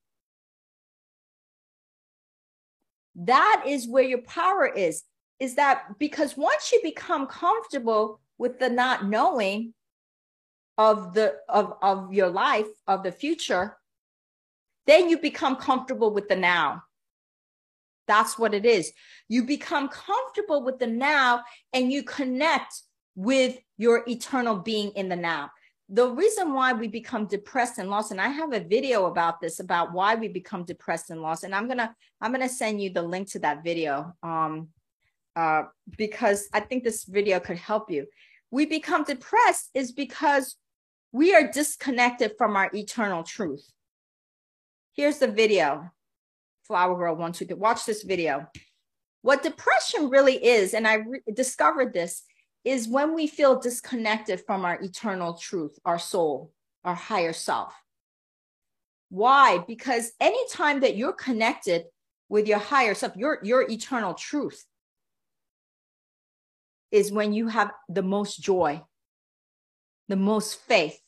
That is where your power is. Is that because once you become comfortable with the not knowing of the of, of your life, of the future, then you become comfortable with the now. That's what it is. You become comfortable with the now and you connect with your eternal being in the now. The reason why we become depressed and lost, and I have a video about this, about why we become depressed and lost. And I'm gonna, I'm gonna send you the link to that video. Um, uh, because I think this video could help you. We become depressed is because we are disconnected from our eternal truth. Here's the video. Flower Girl one, two, three. Watch this video. What depression really is, and I re- discovered this, is when we feel disconnected from our eternal truth, our soul, our higher self. Why? Because anytime that you're connected with your higher self, your, your eternal truth, is when you have the most joy, the most faith.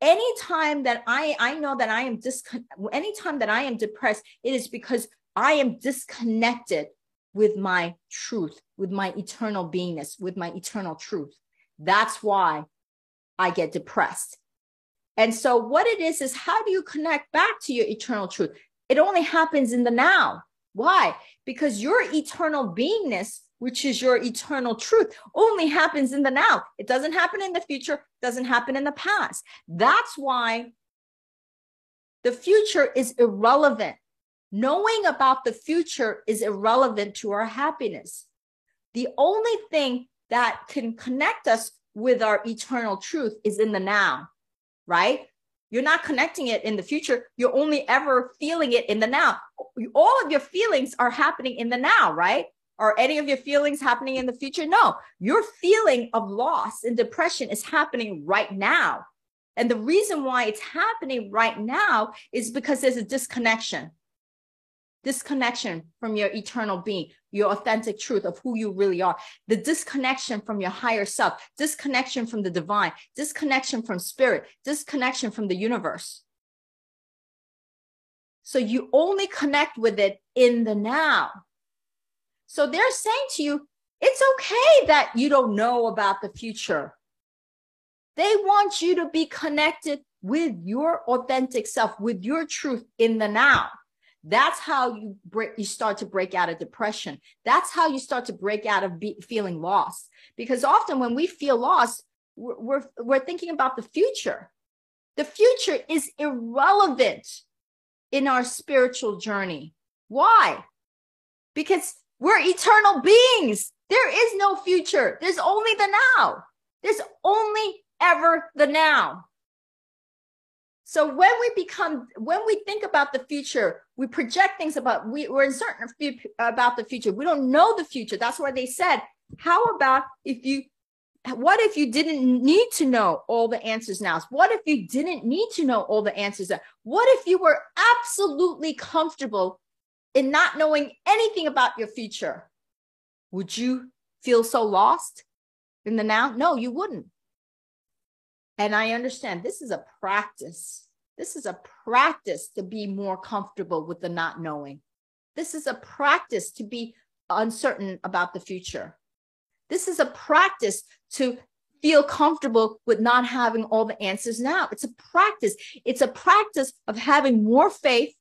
Anytime that I, I know that I am discon- anytime that I am depressed, it is because I am disconnected with my truth, with my eternal beingness, with my eternal truth. That's why I get depressed. And so, what it is, is how do you connect back to your eternal truth? It only happens in the now. Why? Because your eternal beingness, which is your eternal truth, only happens in the now. It doesn't happen in the future, doesn't happen in the past. That's why the future is irrelevant Knowing about the future is irrelevant to our happiness. The only thing that can connect us with our eternal truth is in the now, right? You're not connecting it in the future. You're only ever feeling it in the now. All of your feelings are happening in the now, right? Are any of your feelings happening in the future? No, your feeling of loss and depression is happening right now. And the reason why it's happening right now is because there's a disconnection disconnection from your eternal being, your authentic truth of who you really are, the disconnection from your higher self, disconnection from the divine, disconnection from spirit, disconnection from the universe. So you only connect with it in the now. So they're saying to you, it's okay that you don't know about the future. They want you to be connected with your authentic self, with your truth in the now. That's how you break, you start to break out of depression. That's how you start to break out of be, feeling lost. Because often when we feel lost, we're, we're, we're thinking about the future. The future is irrelevant in our spiritual journey. Why? Because we're eternal beings. There is no future. There's only the now. There's only ever the now. So when we become, when we think about the future, we project things about, we, we're uncertain about the future. We don't know the future. That's why they said, how about if you, what if you didn't need to know all the answers now? What if you didn't need to know all the answers? What if you were absolutely comfortable in not knowing anything about your future? Would you feel so lost in the now? No, you wouldn't. And I understand this is a practice. This is a practice to be more comfortable with the not knowing. This is a practice to be uncertain about the future. This is a practice to feel comfortable with not having all the answers now. It's a practice. It's a practice of having more faith,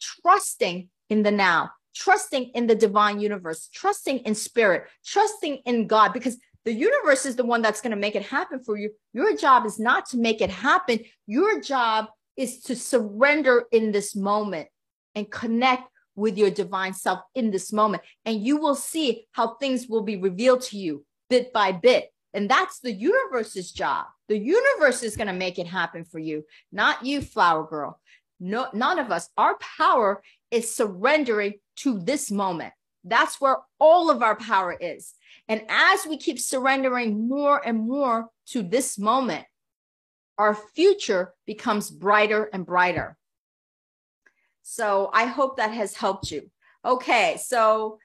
trusting in the now, trusting in the divine universe, trusting in spirit, trusting in God, because The universe is the one that's going to make it happen for you. Your job is not to make it happen. Your job is to surrender in this moment and connect with your divine self in this moment. And you will see how things will be revealed to you bit by bit. And that's the universe's job. The universe is going to make it happen for you, not you, flower girl. No, none of us. Our power is surrendering to this moment. That's where all of our power is. And as we keep surrendering more and more to this moment, our future becomes brighter and brighter. So I hope that has helped you. Okay, so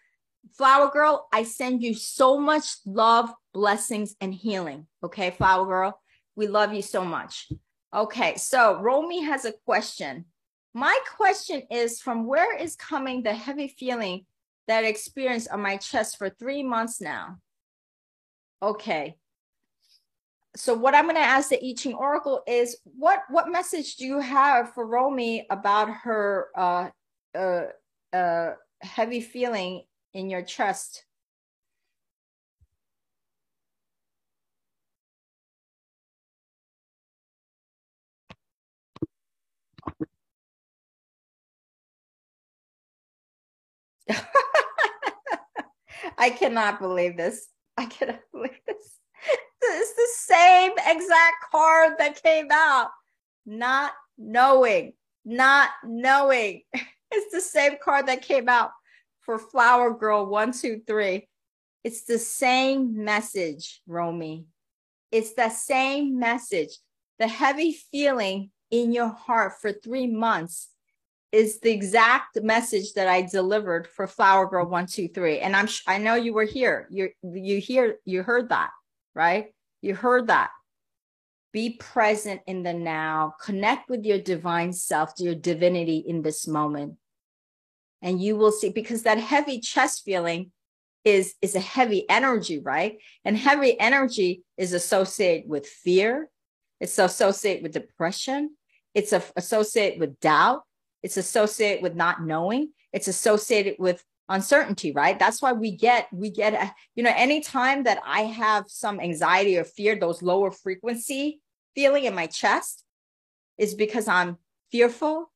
Flower Girl, I send you so much love, blessings, and healing. Okay, Flower Girl, we love you so much. Okay, so Romy has a question. My question is from where is coming the heavy feeling that I experienced on my chest for three months now? Okay. So what I'm going to ask the I Ching Oracle is what what message do you have for Romy about her uh uh uh heavy feeling in your chest? [LAUGHS] I cannot believe this. I cannot believe this. It's the same exact card that came out. Not knowing, not knowing. [LAUGHS] It's the same card that came out for Flower Girl one, two, three. It's the same message, Romy. It's the same message. The heavy feeling in your heart for three months is the exact message that I delivered for Flower Girl one two three, and I'm I know you were here. You you hear you heard that right? You heard that. Be present in the now. Connect with your divine self, to your divinity in this moment, and you will see because that heavy chest feeling is is a heavy energy, right? And heavy energy is associated with fear. It's associated with depression. It's associated with doubt it's associated with not knowing. It's associated with uncertainty, right? That's why we get, we get, you know, anytime that I have some anxiety or fear, those lower frequency feeling in my chest is because I'm fearful,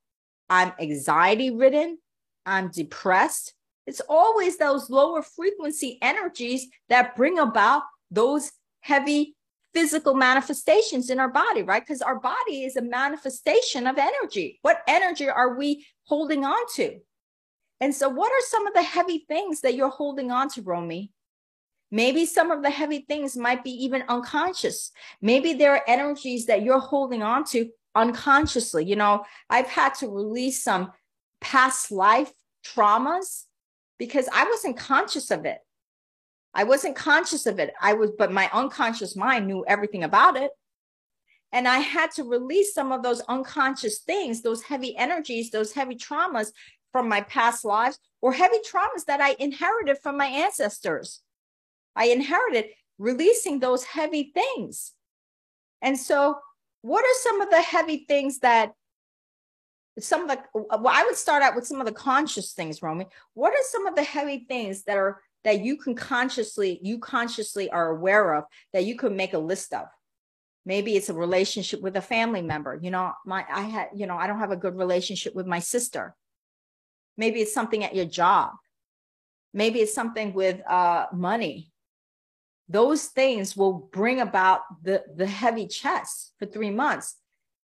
I'm anxiety ridden, I'm depressed. It's always those lower frequency energies that bring about those heavy physical manifestations in our body, right? Because our body is a manifestation of energy. What energy are we holding on to? And so, what are some of the heavy things that you're holding on to, Romy? Maybe some of the heavy things might be even unconscious. Maybe there are energies that you're holding on to unconsciously. You know, I've had to release some past life traumas because I wasn't conscious of it. I wasn't conscious of it. I was, but my unconscious mind knew everything about it. And I had to release some of those unconscious things, those heavy energies, those heavy traumas from my past lives or heavy traumas that I inherited from my ancestors. I inherited releasing those heavy things. And so, what are some of the heavy things that some of the well, I would start out with some of the conscious things, Romy. What are some of the heavy things that are that you can consciously you consciously are aware of that you can make a list of. Maybe it's a relationship with a family member you know my i had you know i don't have a good relationship with my sister. Maybe it's something at your job. Maybe it's something with uh, money. Those things will bring about the the heavy chest for three months.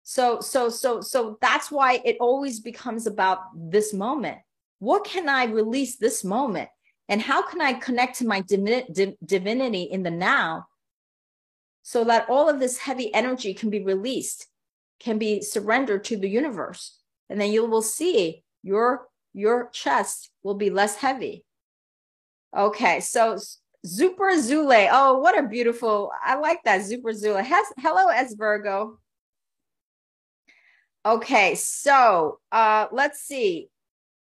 So so so so that's why it always becomes about this moment. What can i release this moment and how can I connect to my divinity in the now so that all of this heavy energy can be released, can be surrendered to the universe? And then you will see your your chest will be less heavy. Okay, so Super Zule. Oh, what a beautiful, I like that Super Zule. Has, hello, as Virgo. Okay, so uh let's see.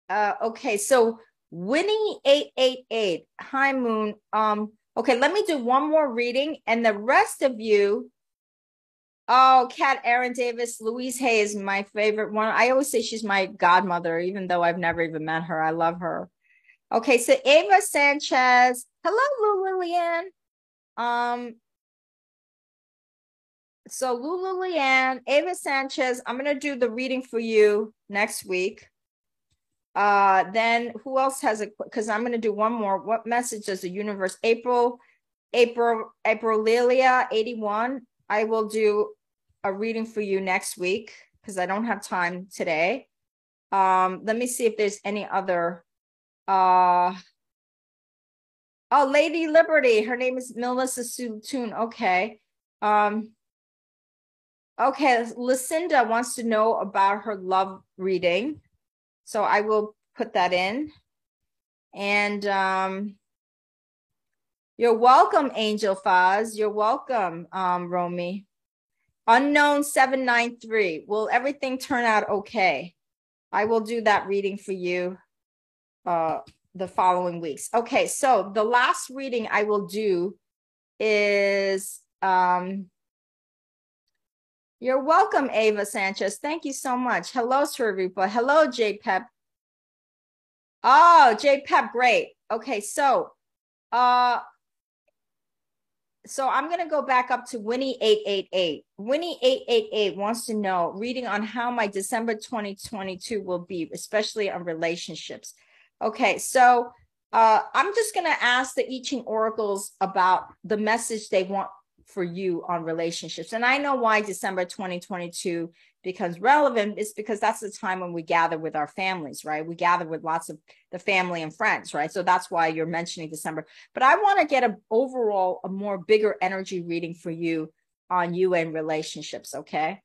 Uh okay, so Winnie 888. Hi, Moon. Um, okay, let me do one more reading, and the rest of you. Oh, Kat Aaron Davis, Louise Hay is my favorite one. I always say she's my godmother, even though I've never even met her. I love her. Okay, so Ava Sanchez. Hello, Lillian. Um, so Lulu Leanne, Ava Sanchez, I'm gonna do the reading for you next week. Uh, then who else has a because I'm gonna do one more. What message does the universe? April, April, April Lilia 81. I will do a reading for you next week because I don't have time today. Um, let me see if there's any other uh oh Lady Liberty. Her name is Melissa Sutoon. Okay. Um okay, Lucinda wants to know about her love reading. So I will put that in. And um you're welcome, Angel Faz. You're welcome, um, Romy. Unknown 793. Will everything turn out okay? I will do that reading for you uh, the following weeks. Okay, so the last reading I will do is um, you're welcome, Ava Sanchez. Thank you so much. Hello, Srirupa. Hello, J Pep. Oh, J Pep, great. Okay, so uh so I'm going to go back up to Winnie 888. Winnie 888 wants to know reading on how my December 2022 will be, especially on relationships. Okay, so uh, I'm just going to ask the I Ching oracles about the message they want for you on relationships. And I know why December 2022 becomes relevant is because that's the time when we gather with our families, right? We gather with lots of the family and friends, right? So that's why you're mentioning December. But I want to get an overall, a more bigger energy reading for you on you and relationships, okay?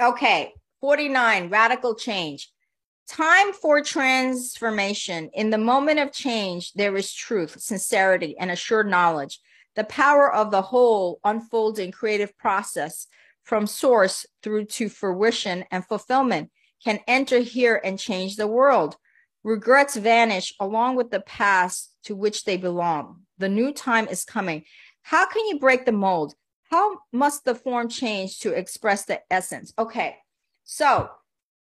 Okay, 49, radical change. Time for transformation. In the moment of change, there is truth, sincerity, and assured knowledge. The power of the whole unfolding creative process from source through to fruition and fulfillment can enter here and change the world. Regrets vanish along with the past to which they belong. The new time is coming. How can you break the mold? How must the form change to express the essence? Okay, so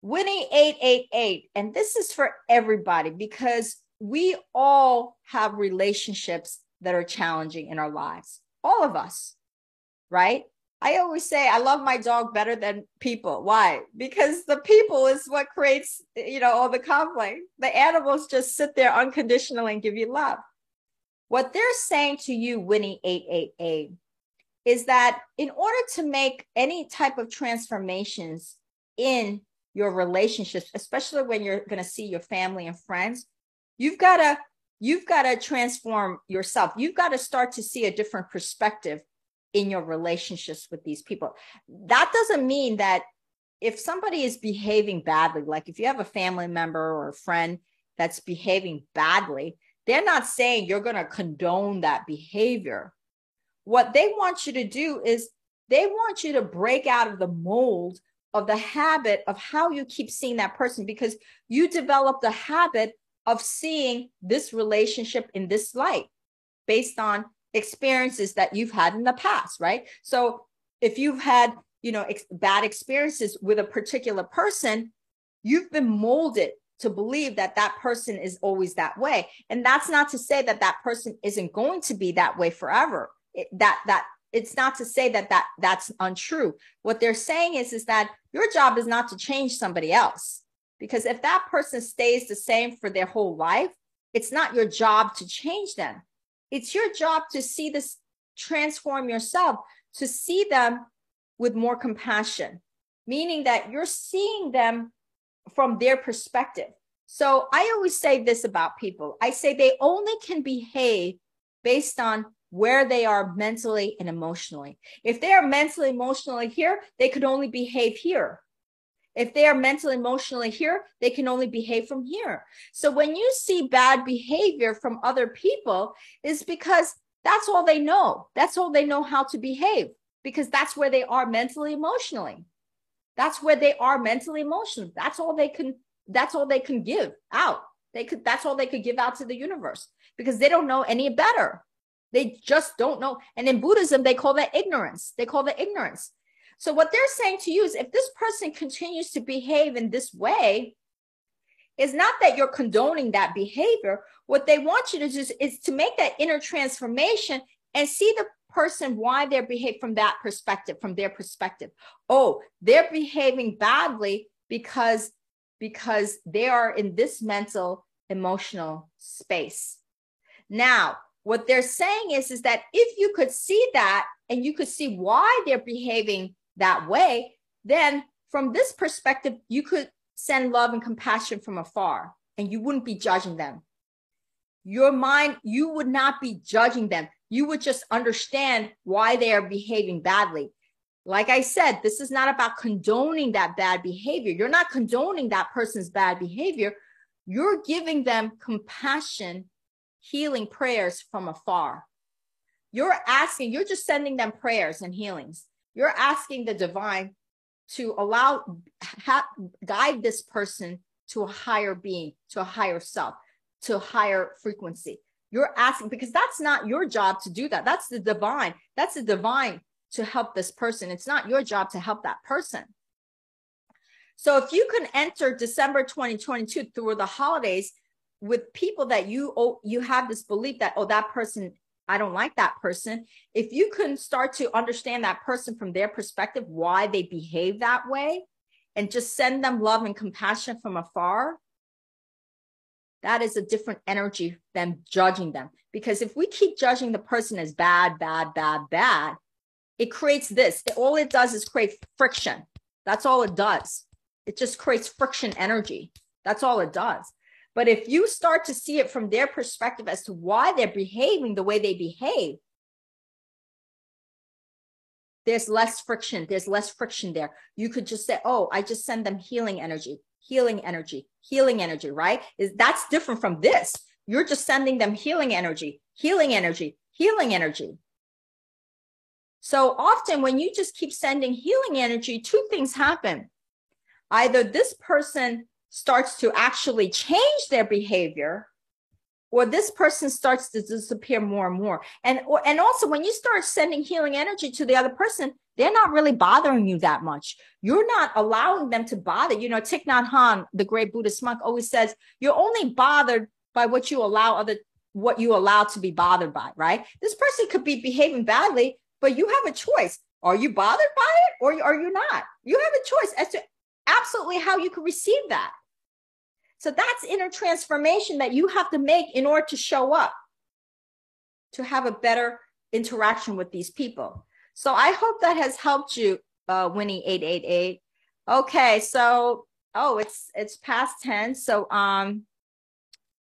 Winnie 888, and this is for everybody because we all have relationships that are challenging in our lives. All of us, right? I always say I love my dog better than people. Why? Because the people is what creates, you know, all the conflict. The animals just sit there unconditionally and give you love. What they're saying to you, Winnie 888, is that in order to make any type of transformations in your relationships, especially when you're going to see your family and friends, you've got to you've got to transform yourself. You've got to start to see a different perspective in your relationships with these people. That doesn't mean that if somebody is behaving badly, like if you have a family member or a friend that's behaving badly, they're not saying you're going to condone that behavior. What they want you to do is they want you to break out of the mold of the habit of how you keep seeing that person because you develop the habit of seeing this relationship in this light based on experiences that you've had in the past, right? So if you've had, you know, ex- bad experiences with a particular person, you've been molded to believe that that person is always that way. And that's not to say that that person isn't going to be that way forever. It, that that it's not to say that that that's untrue. What they're saying is is that your job is not to change somebody else because if that person stays the same for their whole life it's not your job to change them. It's your job to see this transform yourself to see them with more compassion meaning that you're seeing them from their perspective. So i always say this about people. I say they only can behave based on where they are mentally and emotionally. If they are mentally emotionally here, they could only behave here. If they are mentally emotionally here, they can only behave from here. So when you see bad behavior from other people is because that's all they know. That's all they know how to behave because that's where they are mentally emotionally. That's where they are mentally emotionally. That's all they can that's all they can give out. They could that's all they could give out to the universe because they don't know any better. They just don't know. And in Buddhism, they call that ignorance. They call that ignorance. So what they're saying to you is if this person continues to behave in this way, it's not that you're condoning that behavior. What they want you to do is to make that inner transformation and see the person why they're behaving from that perspective, from their perspective. Oh, they're behaving badly because because they are in this mental emotional space. Now, what they're saying is is that if you could see that and you could see why they're behaving that way, then from this perspective, you could send love and compassion from afar and you wouldn't be judging them. Your mind, you would not be judging them. You would just understand why they are behaving badly. Like I said, this is not about condoning that bad behavior. You're not condoning that person's bad behavior. You're giving them compassion, healing prayers from afar. You're asking, you're just sending them prayers and healings. You're asking the divine to allow, ha, guide this person to a higher being, to a higher self, to a higher frequency. You're asking because that's not your job to do that. That's the divine. That's the divine to help this person. It's not your job to help that person. So if you can enter December 2022 through the holidays with people that you oh, you have this belief that oh that person I don't like that person. If you can start to understand that person from their perspective, why they behave that way, and just send them love and compassion from afar, that is a different energy than judging them. Because if we keep judging the person as bad, bad, bad, bad, it creates this. All it does is create friction. That's all it does. It just creates friction energy. That's all it does. But if you start to see it from their perspective as to why they're behaving the way they behave, there's less friction. There's less friction there. You could just say, oh, I just send them healing energy, healing energy, healing energy, right? Is that's different from this. You're just sending them healing energy, healing energy, healing energy. So often when you just keep sending healing energy, two things happen. Either this person starts to actually change their behavior or this person starts to disappear more and more. And or, and also when you start sending healing energy to the other person they're not really bothering you that much. You're not allowing them to bother. You know Thich Nhat Hanh the great buddhist monk always says you're only bothered by what you allow other what you allow to be bothered by right? This person could be behaving badly but you have a choice. Are you bothered by it or are you not? You have a choice as to absolutely how you can receive that so that's inner transformation that you have to make in order to show up, to have a better interaction with these people. So I hope that has helped you, uh, Winnie eight eight eight. Okay, so oh, it's it's past ten. So um,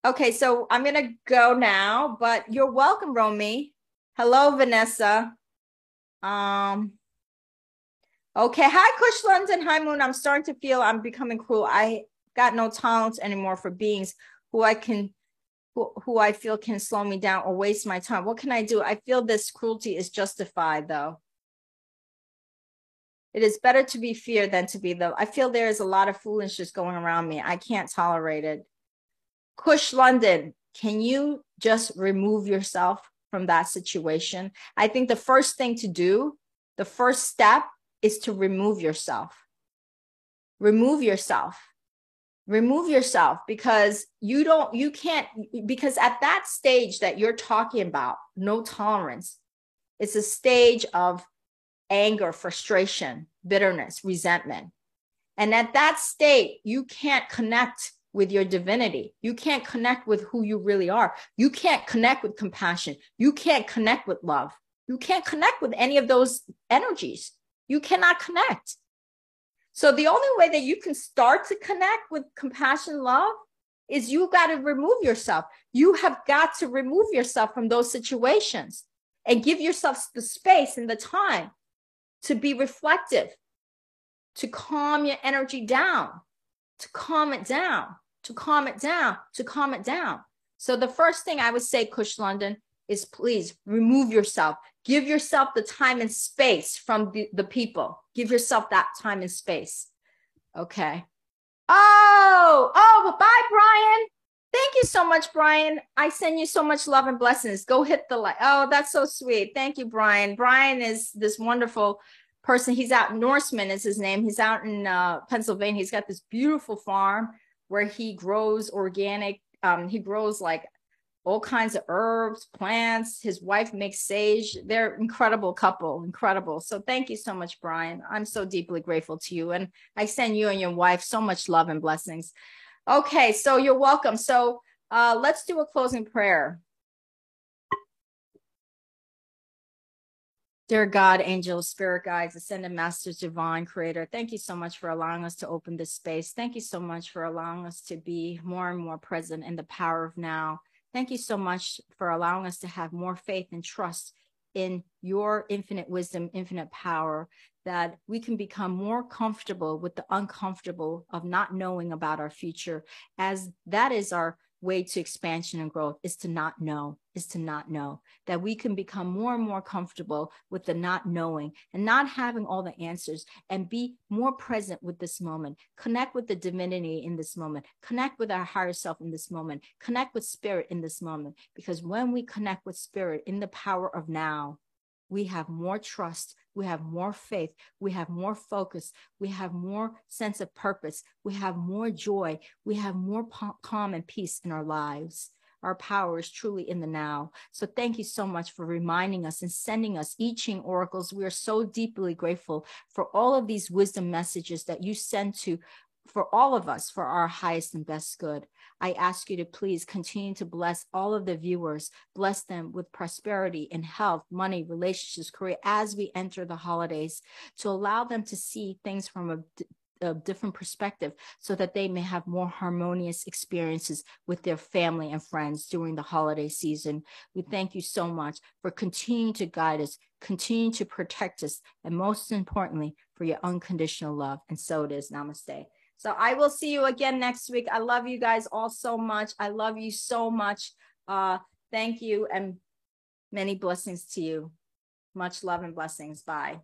okay, so I'm gonna go now. But you're welcome, Romy. Hello, Vanessa. Um. Okay, hi, Kush London. Hi, Moon. I'm starting to feel I'm becoming cruel. I got no tolerance anymore for beings who I can who, who I feel can slow me down or waste my time. What can I do? I feel this cruelty is justified though. It is better to be feared than to be the. I feel there is a lot of foolishness going around me. I can't tolerate it. Kush London, can you just remove yourself from that situation? I think the first thing to do, the first step is to remove yourself. Remove yourself remove yourself because you don't you can't because at that stage that you're talking about no tolerance it's a stage of anger frustration bitterness resentment. And at that state you can't connect with your divinity. You can't connect with who you really are. You can't connect with compassion. You can't connect with love. You can't connect with any of those energies. You cannot connect so the only way that you can start to connect with compassion, love, is you got to remove yourself. You have got to remove yourself from those situations and give yourself the space and the time to be reflective, to calm your energy down, to calm it down, to calm it down, to calm it down. So the first thing I would say, Kush London, is please remove yourself. Give yourself the time and space from the, the people. Give yourself that time and space. Okay. Oh, oh, bye, Brian. Thank you so much, Brian. I send you so much love and blessings. Go hit the like. Oh, that's so sweet. Thank you, Brian. Brian is this wonderful person. He's out Norseman is his name. He's out in uh, Pennsylvania. He's got this beautiful farm where he grows organic. Um, he grows like all kinds of herbs, plants. His wife makes sage. They're incredible couple, incredible. So thank you so much, Brian. I'm so deeply grateful to you. And I send you and your wife so much love and blessings. Okay, so you're welcome. So uh, let's do a closing prayer. Dear God, angels, spirit guides, ascended masters, divine creator, thank you so much for allowing us to open this space. Thank you so much for allowing us to be more and more present in the power of now. Thank you so much for allowing us to have more faith and trust in your infinite wisdom, infinite power, that we can become more comfortable with the uncomfortable of not knowing about our future, as that is our way to expansion and growth is to not know, is to not know. That we can become more and more comfortable with the not knowing and not having all the answers and be more present with this moment. Connect with the divinity in this moment. Connect with our higher self in this moment. Connect with spirit in this moment. Because when we connect with spirit in the power of now, we have more trust, we have more faith, we have more focus, we have more sense of purpose, we have more joy, we have more calm and peace in our lives. Our power is truly in the now. So thank you so much for reminding us and sending us I Ching oracles. We are so deeply grateful for all of these wisdom messages that you send to for all of us for our highest and best good. I ask you to please continue to bless all of the viewers, bless them with prosperity and health, money, relationships, career as we enter the holidays, to allow them to see things from a, a different perspective so that they may have more harmonious experiences with their family and friends during the holiday season. We thank you so much for continuing to guide us, continue to protect us, and most importantly, for your unconditional love. And so it is. Namaste. So I will see you again next week. I love you guys all so much. I love you so much. Uh, thank you and many blessings to you. Much love and blessings. Bye.